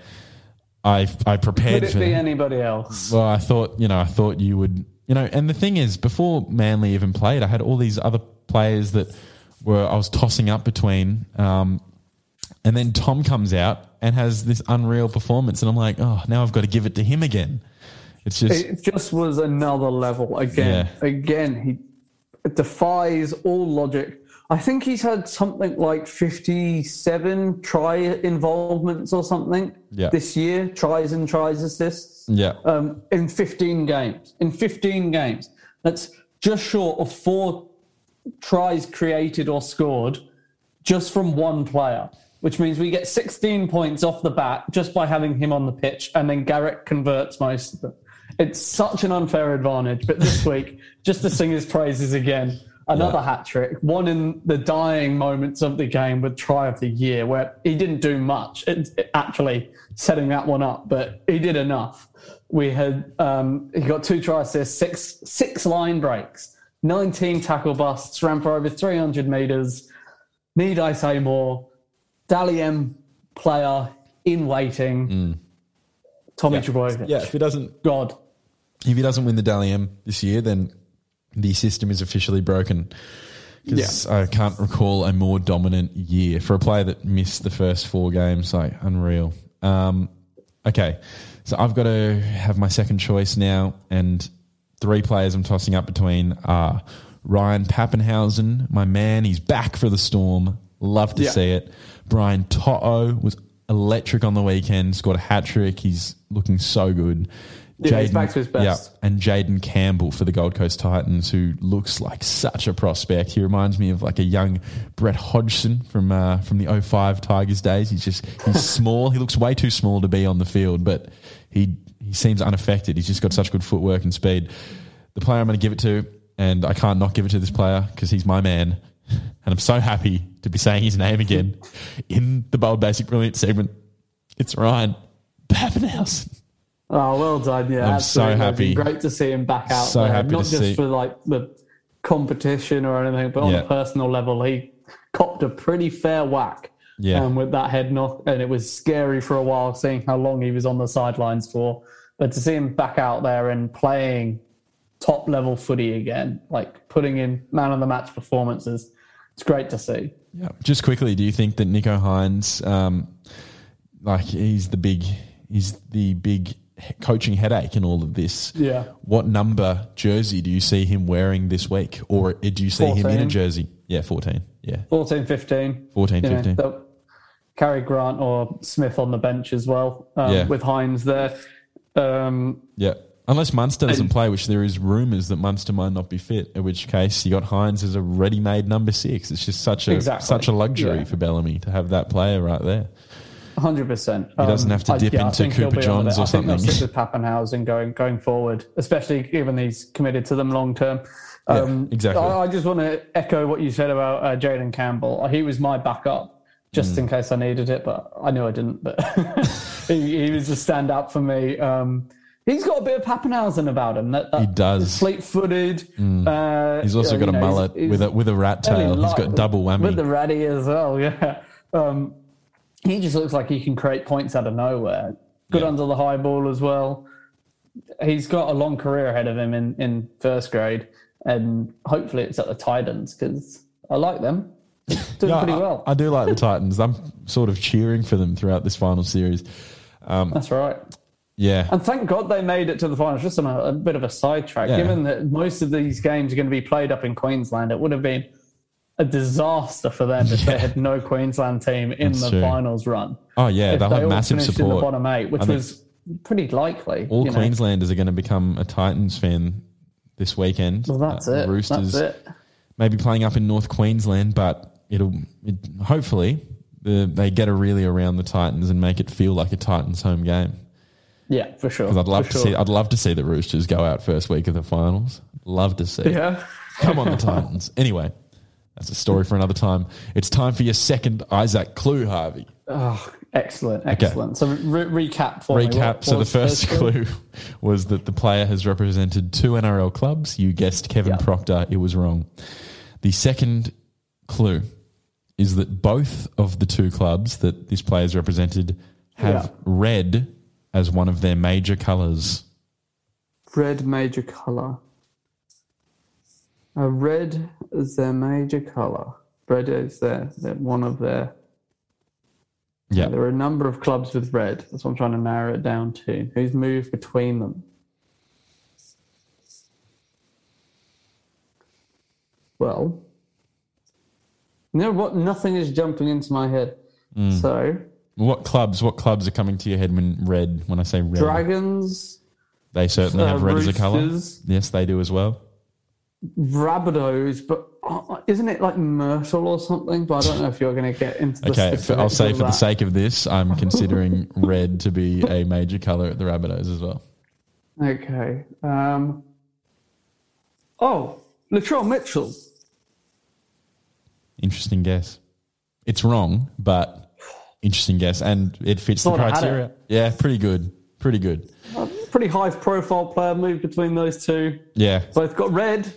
Speaker 5: I I prepared.
Speaker 4: Could it
Speaker 5: for.
Speaker 4: be anybody else?
Speaker 5: well, I thought you know I thought you would You know, and the thing is, before Manly even played, I had all these other players that were I was tossing up between. Um, and then Tom comes out and has this unreal performance, and I'm like, oh, now I've got to give it to him again. It's just
Speaker 4: It just was another level again.
Speaker 5: Yeah.
Speaker 4: Again, he defies all logic. I think he's had something like 57 try involvements or something
Speaker 5: Yeah.
Speaker 4: this year, tries and tries assists.
Speaker 5: yeah,
Speaker 4: um, in 15 games. In 15 games. That's just short of four tries created or scored just from one player, which means we get 16 points off the bat just by having him on the pitch, and then Garrick converts most of them. It's such an unfair advantage. But this week, just to sing his praises again, another
Speaker 5: Yeah.
Speaker 4: hat trick, one in the dying moments of the game with try of the year, where he didn't do much. It, it actually setting that one up, but he did enough. We had um, he got two try assists, six six line breaks, nineteen tackle busts, ran for over three hundred meters. Need I say more? Dally M player in waiting. Tommy Trbojevic.
Speaker 5: yeah. If he doesn't,
Speaker 4: God.
Speaker 5: if he doesn't win the Dally M this year, then the system is officially broken. Because I can't recall a more dominant year for a player that missed the first four games. Like unreal. Um, okay, so I've got to have my second choice now, and three players I'm tossing up between are Ryan Papenhuyzen, my man. He's back for the Storm. Love to
Speaker 4: Yeah.
Speaker 5: see it. Brian To'o was electric on the weekend. Scored a hat trick. He's looking so good.
Speaker 4: Yeah, he's back to his best.
Speaker 5: Yeah, and Jayden Campbell for the Gold Coast Titans, who looks like such a prospect. He reminds me of like a young Brett Hodgson from uh, from the 05 Tigers days. He's just he's small. He looks way too small to be on the field, but he he seems unaffected. He's just got such good footwork and speed. The player I'm going to give it to, and I can't not give it to this player because he's my man, and I'm so happy to be saying his name again in the bold, basic, brilliant segment. It's Ryan Papenhuyzen.
Speaker 4: Oh, well done. Yeah,
Speaker 5: I'm so happy.
Speaker 4: Great to see him back out
Speaker 5: So
Speaker 4: there.
Speaker 5: happy
Speaker 4: Not just
Speaker 5: see-
Speaker 4: for like the competition or anything, but on a personal level, he copped a pretty fair whack
Speaker 5: Yeah.
Speaker 4: um, with that head knock. And it was scary for a while seeing how long he was on the sidelines for. But to see him back out there and playing top level footy again, like putting in man of the match performances, it's great to see.
Speaker 5: Yeah. Just quickly, do you think that Nicho Hynes, um, like he's the big, he's the big coaching headache in all of this?
Speaker 4: Yeah.
Speaker 5: What number jersey do you see him wearing this week, or do you see him in a jersey? Yeah, fourteen. Yeah,
Speaker 4: 14 15.
Speaker 5: 14,
Speaker 4: you know,
Speaker 5: 15.
Speaker 4: carry Grant or Smith on the bench as well um,
Speaker 5: Yeah.
Speaker 4: with Hynes there. Um,
Speaker 5: yeah. Unless Munster doesn't play, which there is rumours that Munster might not be fit. In which case, you got Hynes as a ready-made number six. It's just such a
Speaker 4: Exactly.
Speaker 5: such a luxury
Speaker 4: Yeah.
Speaker 5: for Bellamy to have that player right there.
Speaker 4: Hundred percent.
Speaker 5: He doesn't have to dip into Cooper Johns or
Speaker 4: I think
Speaker 5: something.
Speaker 4: with Papenhuyzen going going forward, especially given he's committed to them long term. Um,
Speaker 5: exactly.
Speaker 4: I, I just want to echo what you said about uh, Jayden Campbell. He was my backup, just
Speaker 5: Mm.
Speaker 4: in case I needed it, but I knew I didn't. But he, he was a stand up for me. Um, he's got a bit of Papenhuyzen about him. That, that
Speaker 5: He does.
Speaker 4: Fleet footed. Uh,
Speaker 5: He's also
Speaker 4: you
Speaker 5: got a
Speaker 4: know,
Speaker 5: mullet
Speaker 4: he's-
Speaker 5: with a with a rat tail. He's got double whammy.
Speaker 4: With the ratty as well, yeah. Um, he just looks like he can create points out of nowhere. Good
Speaker 5: Yeah.
Speaker 4: under the high ball as well. He's got a long career ahead of him in, in first grade, and hopefully it's at the Titans because I like them. Doing pretty
Speaker 5: I-
Speaker 4: well.
Speaker 5: I, do like the Titans. I'm sort of cheering for them throughout this final series.
Speaker 4: Um, That's right.
Speaker 5: Yeah,
Speaker 4: And thank God they made it to the finals. Just on a, a bit of a sidetrack,
Speaker 5: Yeah.
Speaker 4: given that most of these games are going to be played up in Queensland, it would have been a disaster for them if
Speaker 5: Yeah.
Speaker 4: they had no Queensland team in
Speaker 5: That's
Speaker 4: the
Speaker 5: true.
Speaker 4: finals run.
Speaker 5: Oh, yeah,
Speaker 4: If
Speaker 5: they'll
Speaker 4: they
Speaker 5: have massive
Speaker 4: finished in the bottom eight, which
Speaker 5: I
Speaker 4: was pretty likely.
Speaker 5: all
Speaker 4: you know.
Speaker 5: Queenslanders are going to become a Titans fan this weekend.
Speaker 4: Well, that's
Speaker 5: Uh,
Speaker 4: it.
Speaker 5: Roosters
Speaker 4: That's it.
Speaker 5: maybe playing up in North Queensland, but it'll it, hopefully the, they get a really around the Titans and make it feel like a Titans home game.
Speaker 4: Yeah, for sure.
Speaker 5: Because I'd love
Speaker 4: For
Speaker 5: to
Speaker 4: sure.
Speaker 5: see I'd love to see the Roosters go out first week of the finals. Love to see. it.
Speaker 4: Yeah.
Speaker 5: Come on, the Titans. Anyway, that's a story for another time. It's time for your second Isaac clue, Harvey.
Speaker 4: Oh, excellent, excellent. So re- recap for me.
Speaker 5: Recap.
Speaker 4: What
Speaker 5: So the
Speaker 4: was
Speaker 5: first
Speaker 4: clue?
Speaker 5: was that the player has represented two NRL clubs. You guessed Kevin
Speaker 4: Yeah.
Speaker 5: Proctor. It was wrong. The second clue is that both of the two clubs that this player has represented have
Speaker 4: Yeah.
Speaker 5: red as one of their major colours.
Speaker 4: Red major color. Uh, red is their major color. Red is their, their one of their.
Speaker 5: Yeah.
Speaker 4: There are a number of clubs with red. That's what I'm trying to narrow it down to. Who's moved between them? Well, you know what? Nothing is jumping into my head.
Speaker 5: Mm.
Speaker 4: So,
Speaker 5: What clubs? What clubs are coming to your head when red? When I say red,
Speaker 4: dragons,
Speaker 5: they certainly
Speaker 4: uh,
Speaker 5: have red as a color. Yes, they do as well.
Speaker 4: Rabbitohs, but uh, isn't it like Myrtle or something? But I don't know if you're going to get into the
Speaker 5: Okay, for, I'll say for the sake of this, I'm considering red to be a major color at the Rabbitohs as well.
Speaker 4: Okay. Um, oh, Latrell Mitchell.
Speaker 5: Interesting guess. It's wrong, but interesting guess, and it fits the
Speaker 4: Thought had
Speaker 5: criteria. Yeah, pretty good. Pretty good.
Speaker 4: Pretty high profile player move between those two.
Speaker 5: Yeah,
Speaker 4: Both got red.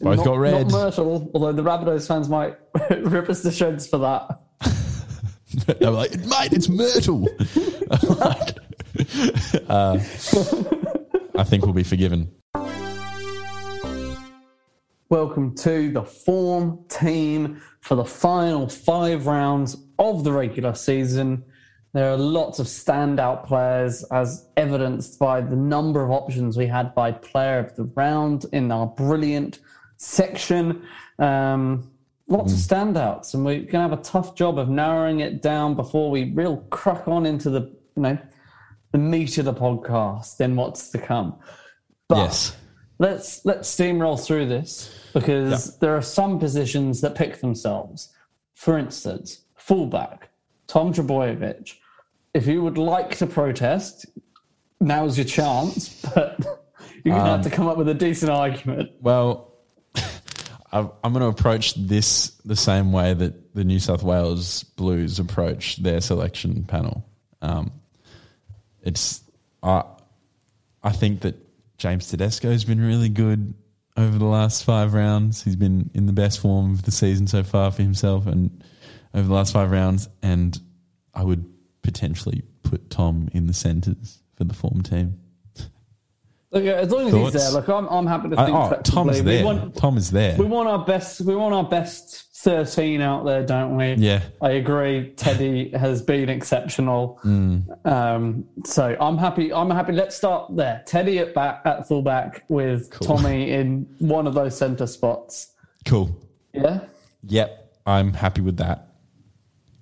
Speaker 5: Both
Speaker 4: Not-
Speaker 5: got red.
Speaker 4: Not Myrtle, although the Rabbitohs fans might rip us to shreds for that.
Speaker 5: they were like, mate, it's Myrtle. Uh, I think we'll be forgiven.
Speaker 4: Welcome to the form team for the final five rounds of the regular season. There are lots of standout players, as evidenced by the number of options we had by player of the round in our brilliant section. Um, lots of standouts, and we're going to have a tough job of narrowing it down before we real crack on into the you know the meat of the podcast and what's to come. But
Speaker 5: Yes.
Speaker 4: let's let's steamroll through this because there are some positions that pick themselves. For instance, fullback Tom Trbojevic. If you would like to protest, now's your chance, but you're gonna have to come up with a decent argument.
Speaker 5: Well, I'm going to approach this the same way that the New South Wales Blues approach their selection panel. Um, it's I, I think that James Tedesco has been really good over the last five rounds. He's been in the best form of the season so far for himself, and over the last five rounds. And I would potentially put Tom in the centres for the form team.
Speaker 4: Look, as long as
Speaker 5: Thoughts?
Speaker 4: he's there, look, I'm, I'm happy to think
Speaker 5: oh. Tom's
Speaker 4: We
Speaker 5: there.
Speaker 4: want-
Speaker 5: Tom is there.
Speaker 4: We want our best. We want our best thirteen out there, don't we?
Speaker 5: Yeah.
Speaker 4: I agree. Teddy has been exceptional.
Speaker 5: Mm.
Speaker 4: Um, so I'm happy. I'm happy. Let's start there. Teddy at back at fullback with Tommy in one of those centre spots.
Speaker 5: cool.
Speaker 4: Yeah.
Speaker 5: Yep, I'm happy with that.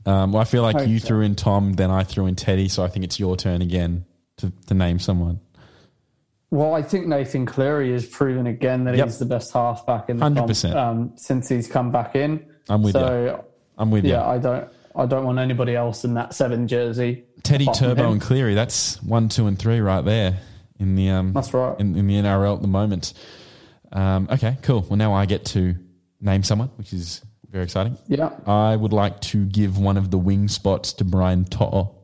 Speaker 5: Um, well, I feel like you threw in Tom, then I threw in Teddy, so I think it's your turn again to, to name someone.
Speaker 4: Well, I think Nathan Cleary has proven again that
Speaker 5: Yep.
Speaker 4: he's the best halfback in the
Speaker 5: 100%.
Speaker 4: comp, um, since he's come back in.
Speaker 5: I'm with
Speaker 4: so,
Speaker 5: I'm with
Speaker 4: yeah,
Speaker 5: you.
Speaker 4: Yeah, I don't. I don't want anybody else in that seven jersey.
Speaker 5: Teddy, Turbo, and Cleary. That's one, two, and three right there in the um.
Speaker 4: That's right.
Speaker 5: In, in the NRL at the moment. Um, okay, cool. Well, now I get to name someone, which is very exciting.
Speaker 4: Yeah.
Speaker 5: I would like to give one of the wing spots to Brian To'o.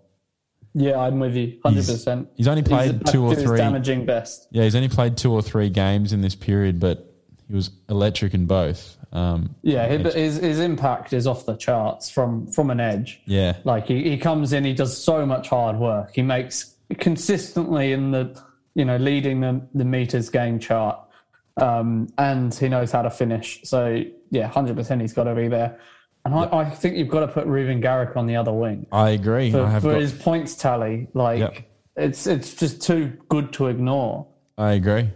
Speaker 4: Yeah, I'm with you, hundred percent.
Speaker 5: he's only played two or three-
Speaker 4: damaging best.
Speaker 5: Yeah, he's only played two or three games in this period, but he was electric in both. Um,
Speaker 4: Yeah, his, his his impact is off the charts from from an edge.
Speaker 5: yeah,
Speaker 4: Like he, he comes in, he does so much hard work. He makes consistently in the you know leading the the meters game chart, um, and he knows how to finish. So yeah, hundred percent, he's got to be there. And I, I think you've got to put Ruben Garrick on the other wing
Speaker 5: I agree.
Speaker 4: for,
Speaker 5: I have
Speaker 4: for
Speaker 5: got,
Speaker 4: his points tally. Like
Speaker 5: Yep.
Speaker 4: it's it's just too good to ignore.
Speaker 5: I agree.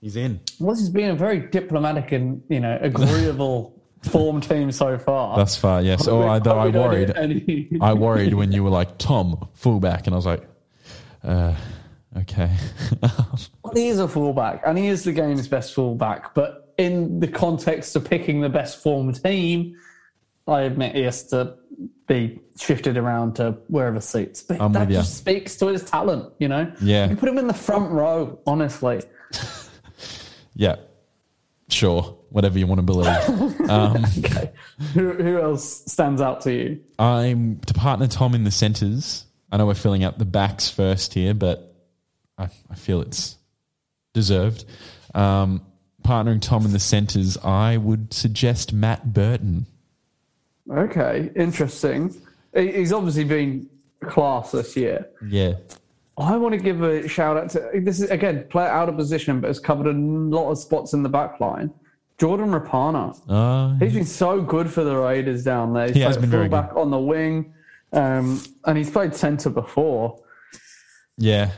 Speaker 5: He's in.
Speaker 4: Well, he's been a very diplomatic and you know agreeable form team so far.
Speaker 5: Thus far, yes. Oh, I, though I worried.
Speaker 4: any-
Speaker 5: I worried when you were like Tom fullback, and I was like, uh, okay.
Speaker 4: Well, he is a fullback, and he is the game's best fullback. But in the context of picking the best form team, I admit he has to be shifted around to wherever suits. But
Speaker 5: I'm
Speaker 4: that just speaks to his talent, you know.
Speaker 5: Yeah.
Speaker 4: you put him in the front row. Honestly,
Speaker 5: yeah, sure. Whatever you want to believe.
Speaker 4: okay. Who, who else stands out to you?
Speaker 5: I'm to partner Tom in the centres. I know we're filling out the backs first here, but I, I feel it's deserved. Um, partnering Tom in the centres, I would suggest Matt Burton.
Speaker 4: Okay, interesting. He's obviously been class this year.
Speaker 5: Yeah,
Speaker 4: I want to give a shout out to this is again player out of position, but has covered a lot of spots in the back line. Jordan Rapana.
Speaker 5: Uh,
Speaker 4: He's been so good for the Raiders down there. He's
Speaker 5: He has
Speaker 4: played
Speaker 5: been very
Speaker 4: fullback on the wing, um, and he's played centre before.
Speaker 5: yeah.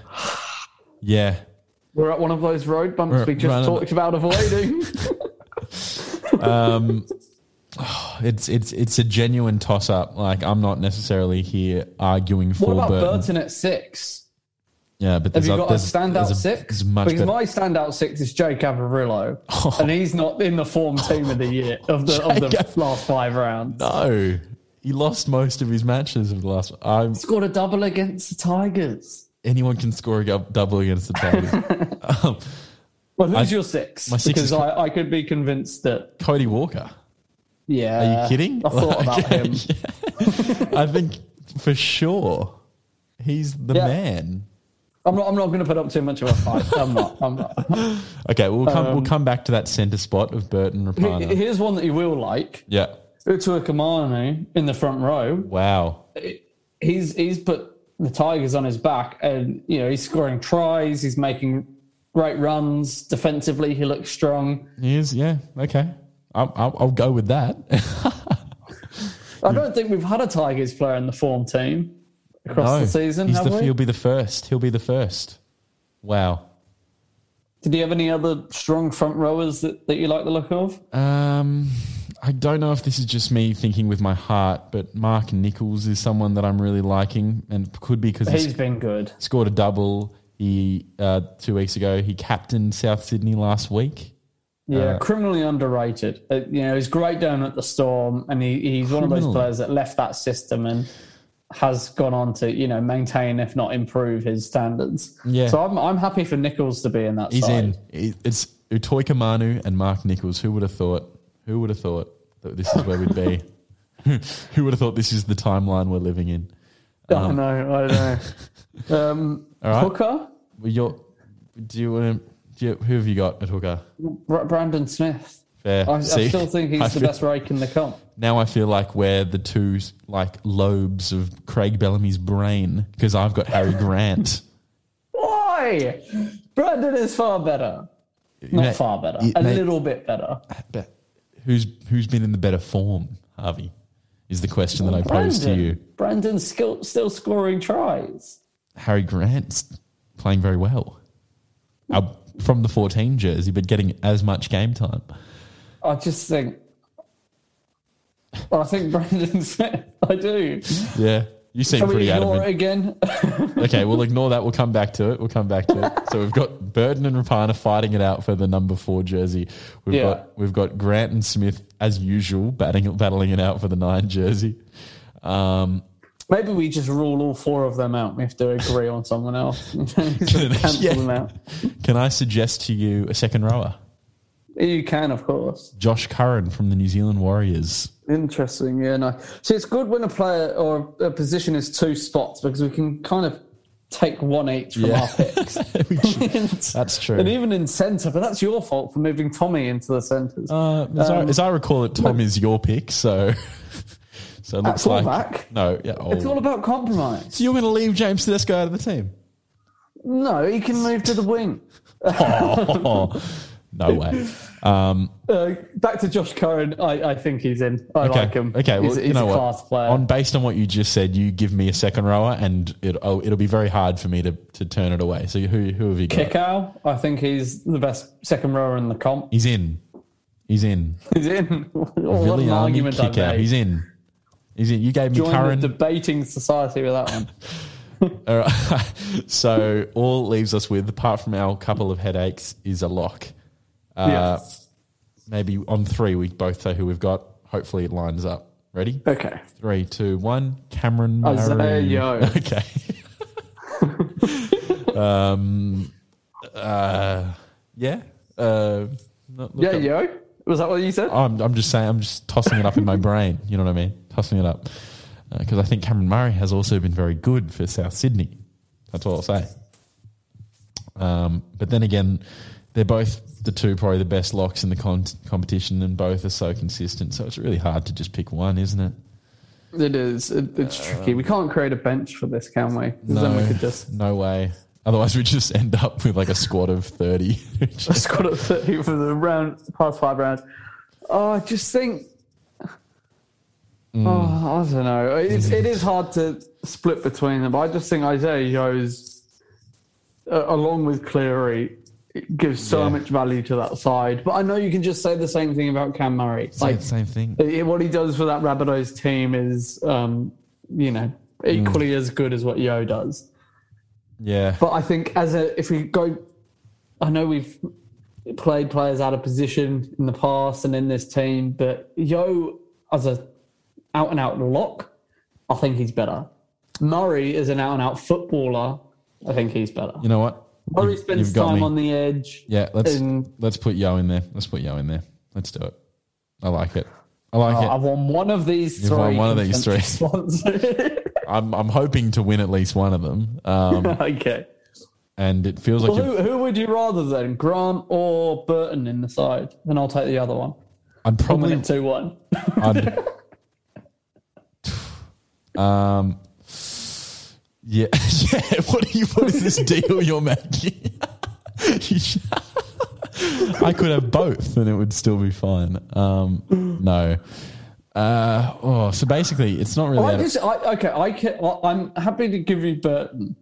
Speaker 5: Yeah.
Speaker 4: We're at one of those road bumps
Speaker 5: We're
Speaker 4: we just talked about avoiding.
Speaker 5: It's it's it's a genuine toss up. Like I'm not necessarily here arguing for
Speaker 4: what about
Speaker 5: Burton.
Speaker 4: Burton at six?
Speaker 5: Yeah, but
Speaker 4: Have
Speaker 5: there's
Speaker 4: you
Speaker 5: a,
Speaker 4: got a
Speaker 5: there's,
Speaker 4: standout
Speaker 5: there's a,
Speaker 4: six? Because
Speaker 5: better.
Speaker 4: my standout six is Jake Averillo, and he's not in the form team of the year of the of the last five rounds.
Speaker 5: no, he lost most of his matches of the last. I'm,
Speaker 4: Scored a double against the Tigers.
Speaker 5: anyone can score a double against the Tigers. um,
Speaker 4: Well, who's
Speaker 5: I-
Speaker 4: your six?
Speaker 5: my six
Speaker 4: because
Speaker 5: is-
Speaker 4: I, I could be convinced that.
Speaker 5: Cody Walker.
Speaker 4: Yeah,
Speaker 5: Are you kidding?
Speaker 4: I thought about him.
Speaker 5: I think for sure he's the
Speaker 4: Yeah.
Speaker 5: man.
Speaker 4: I'm not. I'm not going to put up too much of a fight. I'm not. I'm not.
Speaker 5: Okay, we'll come.
Speaker 4: Um,
Speaker 5: we'll come back to that centre spot of Burton Rapana.
Speaker 4: Here's one that you will like.
Speaker 5: yeah.
Speaker 4: Utoikamanu in the front row.
Speaker 5: Wow.
Speaker 4: He's he's put the Tigers on his back, and you know he's scoring tries. He's making great runs defensively. He looks strong.
Speaker 5: He is. Yeah. Okay. I'll, I'll, I'll go with that.
Speaker 4: I don't think we've had a Tigers player in the form team across
Speaker 5: no,
Speaker 4: the season.
Speaker 5: he's the,
Speaker 4: we?
Speaker 5: he'll be the first. He'll be the first. Wow.
Speaker 4: Did you have any other strong front rowers that, that you like the look of?
Speaker 5: Um, I don't know if this is just me thinking with my heart, but Mark Nicholls is someone that I'm really liking, and could be because
Speaker 4: He's
Speaker 5: he
Speaker 4: been good.
Speaker 5: scored a double. He uh, two weeks ago he captained South Sydney last week.
Speaker 4: Yeah,
Speaker 5: Uh,
Speaker 4: criminally underrated. Uh, you know, he's great down at the Storm, and he, he's one of those players that left that system and has gone on to you know maintain, if not improve, his standards.
Speaker 5: Yeah.
Speaker 4: So I'm I'm happy for Nicholls to be in that.
Speaker 5: He's
Speaker 4: side.
Speaker 5: in. It's Utoikamanu and Mark Nicholls. Who would have thought? Who would have thought that this is where we'd be? Who would have thought this is the timeline we're living in?
Speaker 4: I don't know. I don't know. um,
Speaker 5: All right.
Speaker 4: Hooker,
Speaker 5: Well, do you want to? You, who have you got at hooker?
Speaker 4: Brandon Smith.
Speaker 5: Fair.
Speaker 4: I, I still think he's
Speaker 5: I
Speaker 4: the
Speaker 5: feel-
Speaker 4: best rake in the comp.
Speaker 5: Now I feel like we're the two like lobes of Craig Bellamy's brain because I've got Harry Grant.
Speaker 4: Why? Brandon is far better. Not
Speaker 5: Mate,
Speaker 4: far better.
Speaker 5: it-
Speaker 4: a
Speaker 5: mate,
Speaker 4: little bit better.
Speaker 5: But who's who's been in the better form, Harvey? Is the question that I pose to you.
Speaker 4: Brandon's still, still scoring tries.
Speaker 5: Harry Grant's playing very well. Uh, from the 14 jersey, but getting as much game time.
Speaker 4: I just think. I think Brandon Smith. I do.
Speaker 5: Yeah. You seem
Speaker 4: we
Speaker 5: pretty
Speaker 4: ignore
Speaker 5: adamant.
Speaker 4: it again?
Speaker 5: Okay, we'll ignore that. We'll come back to it. We'll come back to it. So we've got Burton and Rapana fighting it out for the number four jersey. We've
Speaker 4: Yeah.
Speaker 5: got we've got Grant and Smith as usual batting battling it out for the nine jersey. Um,
Speaker 4: Maybe we just rule all four of them out. We have to agree on someone else. Cancel
Speaker 5: Yeah.
Speaker 4: them out.
Speaker 5: can I suggest to you a second rower?
Speaker 4: You can, of course.
Speaker 5: Josh Curran from the New Zealand Warriors.
Speaker 4: Interesting. Yeah, no. So it's good when a player or a position is two spots because we can kind of take one each from
Speaker 5: Yeah.
Speaker 4: our picks.
Speaker 5: That's true.
Speaker 4: And even in centre, but that's your fault for moving Tommy into the centres.
Speaker 5: Uh, as, I, as I recall it, Tom is your pick, so so it looks like
Speaker 4: fullback?
Speaker 5: no. Yeah, oh.
Speaker 4: it's all about compromise.
Speaker 5: so you're going to leave James Tedesco out of the team?
Speaker 4: No, he can move to the wing.
Speaker 5: Oh, no way. Um,
Speaker 4: Uh, back to Josh Curran. I, I think he's in. I
Speaker 5: okay,
Speaker 4: like him.
Speaker 5: okay. Well,
Speaker 4: he's,
Speaker 5: you
Speaker 4: he's
Speaker 5: know
Speaker 4: a
Speaker 5: what?
Speaker 4: class player.
Speaker 5: On based on what you just said, you give me a second rower, and it, oh, it'll be very hard for me to, to turn it away. So who who have you got?
Speaker 4: Kikau, I think he's the best second rower in the comp.
Speaker 5: He's in. He's in.
Speaker 4: He's in. what an argument made.
Speaker 5: He's in. He's in. You gave me
Speaker 4: Join
Speaker 5: Curran.
Speaker 4: the debating society with that one.
Speaker 5: All right. so all it leaves us with, apart from our couple of headaches, is a lock. Uh,
Speaker 4: yeah.
Speaker 5: Maybe on three, we both say who we've got. Hopefully, it lines up. Ready?
Speaker 4: Okay.
Speaker 5: Three, two, one. Cameron.
Speaker 4: Yeo.
Speaker 5: Okay. um. Uh. Yeah. Uh.
Speaker 4: Yeah,
Speaker 5: up-
Speaker 4: yo. Was that what you said?
Speaker 5: I'm, I'm just saying, I'm just tossing it up in my brain. You know what I mean? Tossing it up. Because I think Cameron Murray has also been very good for South Sydney. That's all I'll say. Um, but then again, they're both the two probably the best locks in the con- competition, and both are so consistent. So it's really hard to just pick one, isn't it?
Speaker 4: It is. It, it's tricky. We can't create a bench for this, can we? 'Cause then we could just.
Speaker 5: no way. Otherwise, we just end up with like a squad of 30.
Speaker 4: Just got at 30 for the round, past five rounds. Oh, I just think.
Speaker 5: Mm.
Speaker 4: Oh, I don't know. It's, it is hard to split between them, but I just think Isaiah Yeo's, uh, along with Cleary, gives so
Speaker 5: Yeah.
Speaker 4: much value to that side. But I know you can just say the same thing about Cam Murray.
Speaker 5: Say
Speaker 4: Like,
Speaker 5: the same thing.
Speaker 4: it- what he does for that Rabbitohs team is, um, you know, equally
Speaker 5: Mm.
Speaker 4: as good as what Yeo does.
Speaker 5: Yeah.
Speaker 4: But I think as a if we go, I know we've played players out of position in the past and in this team, but Yeo as a out and out lock, I think he's better. Murray is an out and out footballer. I think he's better.
Speaker 5: You know what?
Speaker 4: Murray spends time
Speaker 5: me.
Speaker 4: on the edge.
Speaker 5: Yeah, let's
Speaker 4: and-
Speaker 5: let's put Yeo in there. Let's put Yeo in there. Let's do it. I like it. I like
Speaker 4: Oh,
Speaker 5: it.
Speaker 4: I've won one of these
Speaker 5: You've
Speaker 4: three.
Speaker 5: won one of these three. I'm I'm hoping to win at least one of them. Um,
Speaker 4: okay.
Speaker 5: and it feels like
Speaker 4: Well,
Speaker 5: you're-
Speaker 4: who, who would you rather then, Grant or Burton in the side? Then I'll take the other one.
Speaker 5: I'm
Speaker 4: I'm
Speaker 5: probably
Speaker 4: two one.
Speaker 5: Um yeah yeah what you what is this deal you're making I could have both and it would still be fine um no uh oh so basically it's not really
Speaker 4: I just, I, okay, I can, I'm happy to give you Burton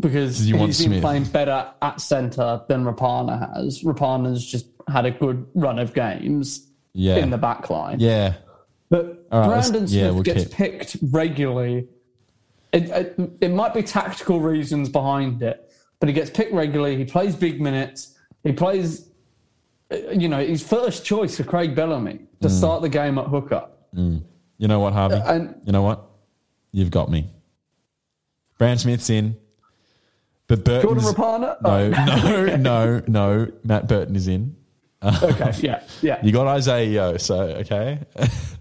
Speaker 4: because
Speaker 5: You
Speaker 4: he's been playing better at centre than Rapana has. Rapana's just had a good run of games
Speaker 5: Yeah.
Speaker 4: in the back line.
Speaker 5: yeah
Speaker 4: But
Speaker 5: right,
Speaker 4: Brandon Smith
Speaker 5: yeah, we'll
Speaker 4: gets
Speaker 5: keep-
Speaker 4: picked regularly. It, it, it might be tactical reasons behind it, but he gets picked regularly. He plays big minutes. He plays, uh, you know, his first choice for Craig Bellamy to
Speaker 5: Mm.
Speaker 4: start the game at hooker.
Speaker 5: you know what Harvey
Speaker 4: and-
Speaker 5: you know what you've got me Brand Smith's in but
Speaker 4: Jordan
Speaker 5: Burton's
Speaker 4: Rapana?
Speaker 5: no no no no Matt Burton is in
Speaker 4: Okay, yeah, yeah.
Speaker 5: You got Isaiah Yeo, so okay.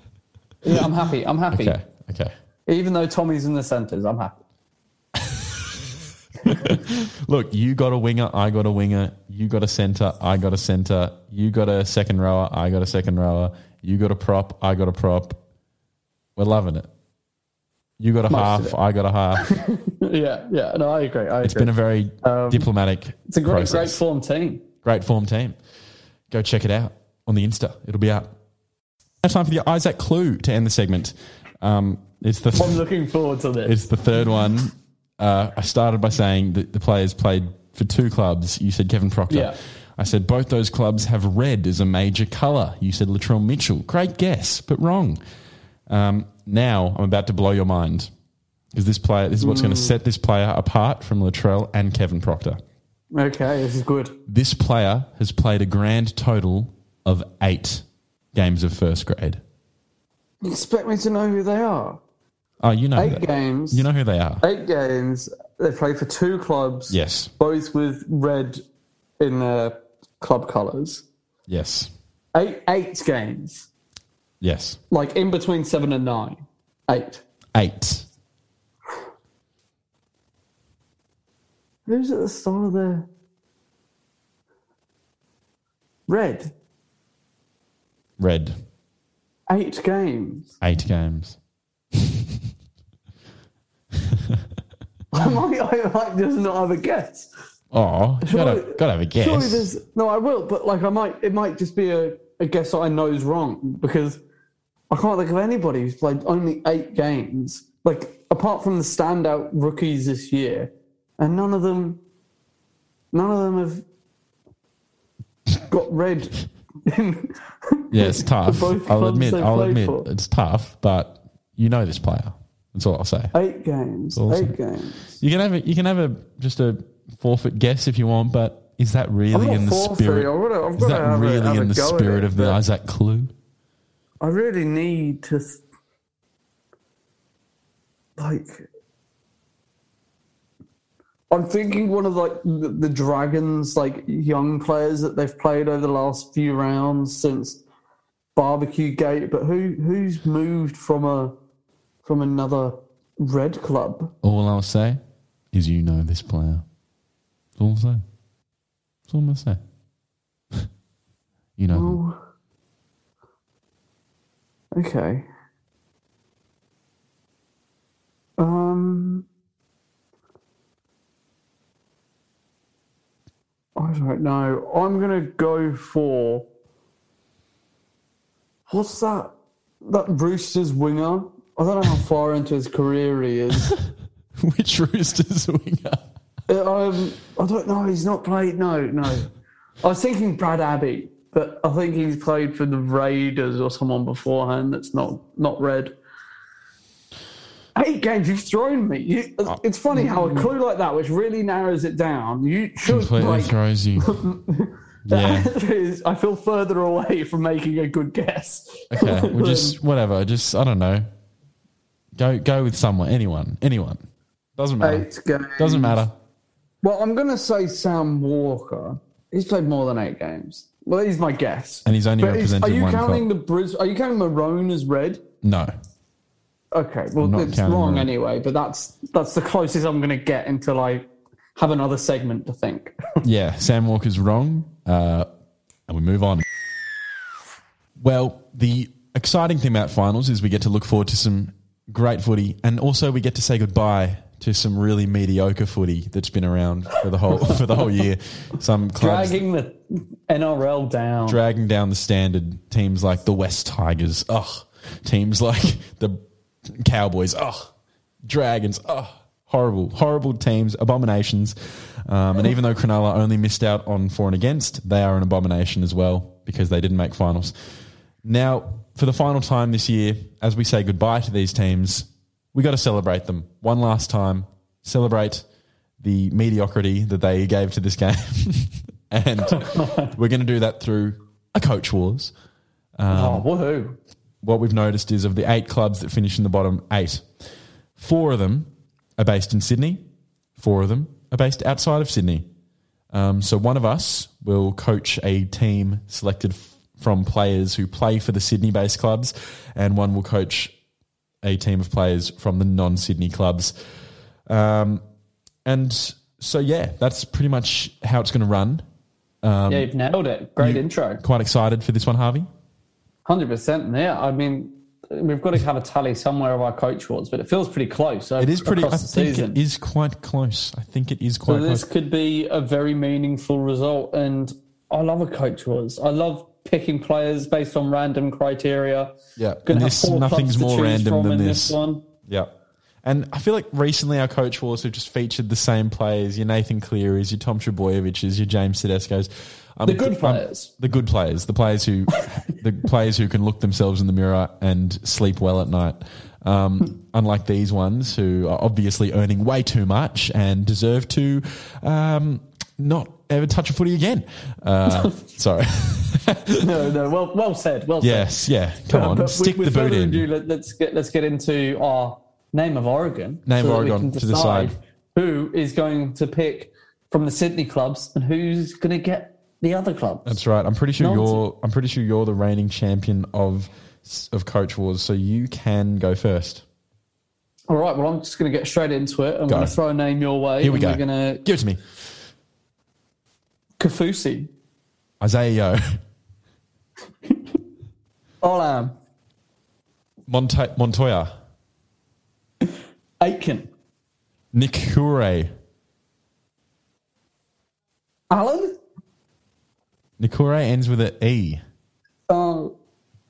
Speaker 4: Yeah, I'm happy. I'm happy.
Speaker 5: okay, okay.
Speaker 4: Even though Tommy's in the centres, I'm happy.
Speaker 5: Look, you got a winger, I got a winger, you got a centre, I got a centre, you got a second rower, I got a second rower, you got a prop, I got a prop. We're loving it. You got a
Speaker 4: Most
Speaker 5: half. I got a half.
Speaker 4: yeah, yeah. No, I agree. I
Speaker 5: It's
Speaker 4: agree.
Speaker 5: been a very diplomatic
Speaker 4: it's a great,
Speaker 5: process.
Speaker 4: great form team.
Speaker 5: Great form team. Go check it out on the Insta. It'll be out. Now time for the Isaac Clue to end the segment. Um, it's the
Speaker 4: I'm looking forward to this.
Speaker 5: It's the third one. Uh, I started by saying that the players played for two clubs. You said Kevin Proctor.
Speaker 4: Yeah.
Speaker 5: I said both those clubs have red as a major colour. You said Latrell Mitchell. Great guess, but wrong. Um, now I'm about to blow your mind because this player. This is what's going to set this player apart from Latrell and Kevin Proctor.
Speaker 4: okay, this is good.
Speaker 5: This player has played a grand total of eight games of first grade.
Speaker 4: You expect me to know who they are?
Speaker 5: Oh, you know
Speaker 4: Eight games.
Speaker 5: You know who they are.
Speaker 4: Eight games. They play for two clubs.
Speaker 5: Yes.
Speaker 4: Both with red in their club colours.
Speaker 5: Yes.
Speaker 4: Eight eight games.
Speaker 5: Yes.
Speaker 4: Like in between seven and nine. Eight.
Speaker 5: Eight.
Speaker 4: Who's at the start of the red?
Speaker 5: Red.
Speaker 4: Eight games.
Speaker 5: Eight games.
Speaker 4: I might, I might just not have a guess.
Speaker 5: Oh, you gotta, gotta have a guess.
Speaker 4: Surely there's no, I will, but like I might, it might just be a, a guess that I know is wrong because I can't think of anybody who's played only eight games. Like apart from the standout rookies this year, and none of them, none of them have got red.
Speaker 5: yeah, it's tough. I'll admit, I'll admit,
Speaker 4: for.
Speaker 5: it's tough. But you know this player. That's all I'll say.
Speaker 4: eight games. Eight games.
Speaker 5: You can have a, you can have a just a forfeit guess if you want, but is that really in the spirit?
Speaker 4: I've gotta- I've
Speaker 5: is that really
Speaker 4: a
Speaker 5: in the spirit
Speaker 4: it,
Speaker 5: of the Isaac Clue?
Speaker 4: I really need to, like, I'm thinking one of like the, the Dragons, like young players that they've played over the last few rounds since Barbecue Gate. But who who's moved from a from another red club?
Speaker 5: All I'll say is you know this player. That's all I'll say. That's all I'm gonna say. you know.
Speaker 4: Oh, okay. Um. I don't know. I'm gonna go for what's that? That Roosters winger. I don't know how far into his career he is.
Speaker 5: Which Roosters winger?
Speaker 4: Uh, um, I don't know. He's not played. No, no. I was thinking Brad Abbey, but I think he's played for the Raiders or someone beforehand. That's not not red. Eight games. You've thrown me. You, uh, oh. it's funny how a mm. clue like that, which really narrows it down, you should
Speaker 5: Completely
Speaker 4: like.
Speaker 5: throws you. Yeah.
Speaker 4: is- I feel further away from making a good guess.
Speaker 5: Okay. Well, just whatever. Just I don't know. Go go with someone. Anyone. Anyone. Doesn't matter.
Speaker 4: Eight games.
Speaker 5: Doesn't matter.
Speaker 4: Well, I'm going to say Sam Walker. He's played more than eight games. Well, he's my guess.
Speaker 5: And he's only
Speaker 4: But
Speaker 5: represented
Speaker 4: Are you counting the Bris? Are you counting Maroon as red?
Speaker 5: No.
Speaker 4: Okay, well, it's wrong
Speaker 5: Maroon.
Speaker 4: anyway. But that's that's the closest I'm going to get until I have another segment to think.
Speaker 5: Yeah, Sam Walker's wrong. Uh, and we move on. Well, the exciting thing about finals is we get to look forward to some great footy, and also we get to say goodbye to some really mediocre footy that's been around for the whole for the whole year. Some clubs
Speaker 4: Dragging the NRL down.
Speaker 5: dragging down the standard. Teams like the West Tigers, ugh. Teams like the Cowboys, ugh. Dragons, ugh. Horrible, horrible teams, abominations. Um, and even though Cronulla only missed out on for and against, they are an abomination as well because they didn't make finals. Now, for the final time this year, as we say goodbye to these teams, we got to celebrate them one last time. Celebrate the mediocrity that they gave to this game, and we're going to do that through a coach wars.
Speaker 4: oh, woohoo!
Speaker 5: What we've noticed is of the eight clubs that finish in the bottom eight, four of them are based in Sydney, four of them are based outside of Sydney. Um, so one of us will coach a team selected f- from players who play for the Sydney-based clubs, and one will coach a team of players from the non-Sydney clubs. Um, and so, yeah, that's pretty much how it's going to run.
Speaker 4: yeah, you've nailed it. Great intro.
Speaker 5: Quite excited for this one, Harvey.
Speaker 4: Hundred percent. Yeah, I mean, we've got to have a tally somewhere of our coach awards, but it feels pretty close.
Speaker 5: Uh, it is pretty. I think
Speaker 4: season.
Speaker 5: it is quite close. I think it is quite.
Speaker 4: So this
Speaker 5: close.
Speaker 4: could be a very meaningful result, and I love a coach was. I love picking players based on random criteria.
Speaker 5: Yeah,
Speaker 4: Gonna
Speaker 5: this nothing's more random than
Speaker 4: in
Speaker 5: this.
Speaker 4: one.
Speaker 5: Yeah, and I feel like recently our coach wars have just featured the same players: your Nathan Clearys, your Tom Trbojevics, your James Tedesco's. I'm
Speaker 4: The good
Speaker 5: I'm-
Speaker 4: players.
Speaker 5: the good players, the players who, the players who can look themselves in the mirror and sleep well at night. Um, unlike these ones who are obviously earning way too much and deserve to um, not ever touch a footy again. Uh, sorry.
Speaker 4: No, no. Well, well said. Well said.
Speaker 5: yes, yeah. Come
Speaker 4: Uh,
Speaker 5: on,
Speaker 4: but
Speaker 5: stick
Speaker 4: with,
Speaker 5: the boot in.
Speaker 4: ado, let, us get let's get into our name of Oregon.
Speaker 5: Name of
Speaker 4: that we
Speaker 5: Oregon to decide.
Speaker 4: who is going to pick from the Sydney clubs and who's going to get the other club.
Speaker 5: That's right. I'm pretty sure
Speaker 4: Nonsense.
Speaker 5: you're. I'm pretty sure you're the reigning champion of of Coach Wars, so you can go first.
Speaker 4: All right. Well, I'm just going to get straight into it. I'm going to throw a name your way.
Speaker 5: Here we go.
Speaker 4: We're going to
Speaker 5: Give it to me,
Speaker 4: Kafusi,
Speaker 5: Isaiah Yeo,
Speaker 4: Olam,
Speaker 5: Monte- Montoya,
Speaker 4: Aiken.
Speaker 5: Nick Hure,
Speaker 4: Alan.
Speaker 5: Nick Hure ends with an E.
Speaker 4: Oh,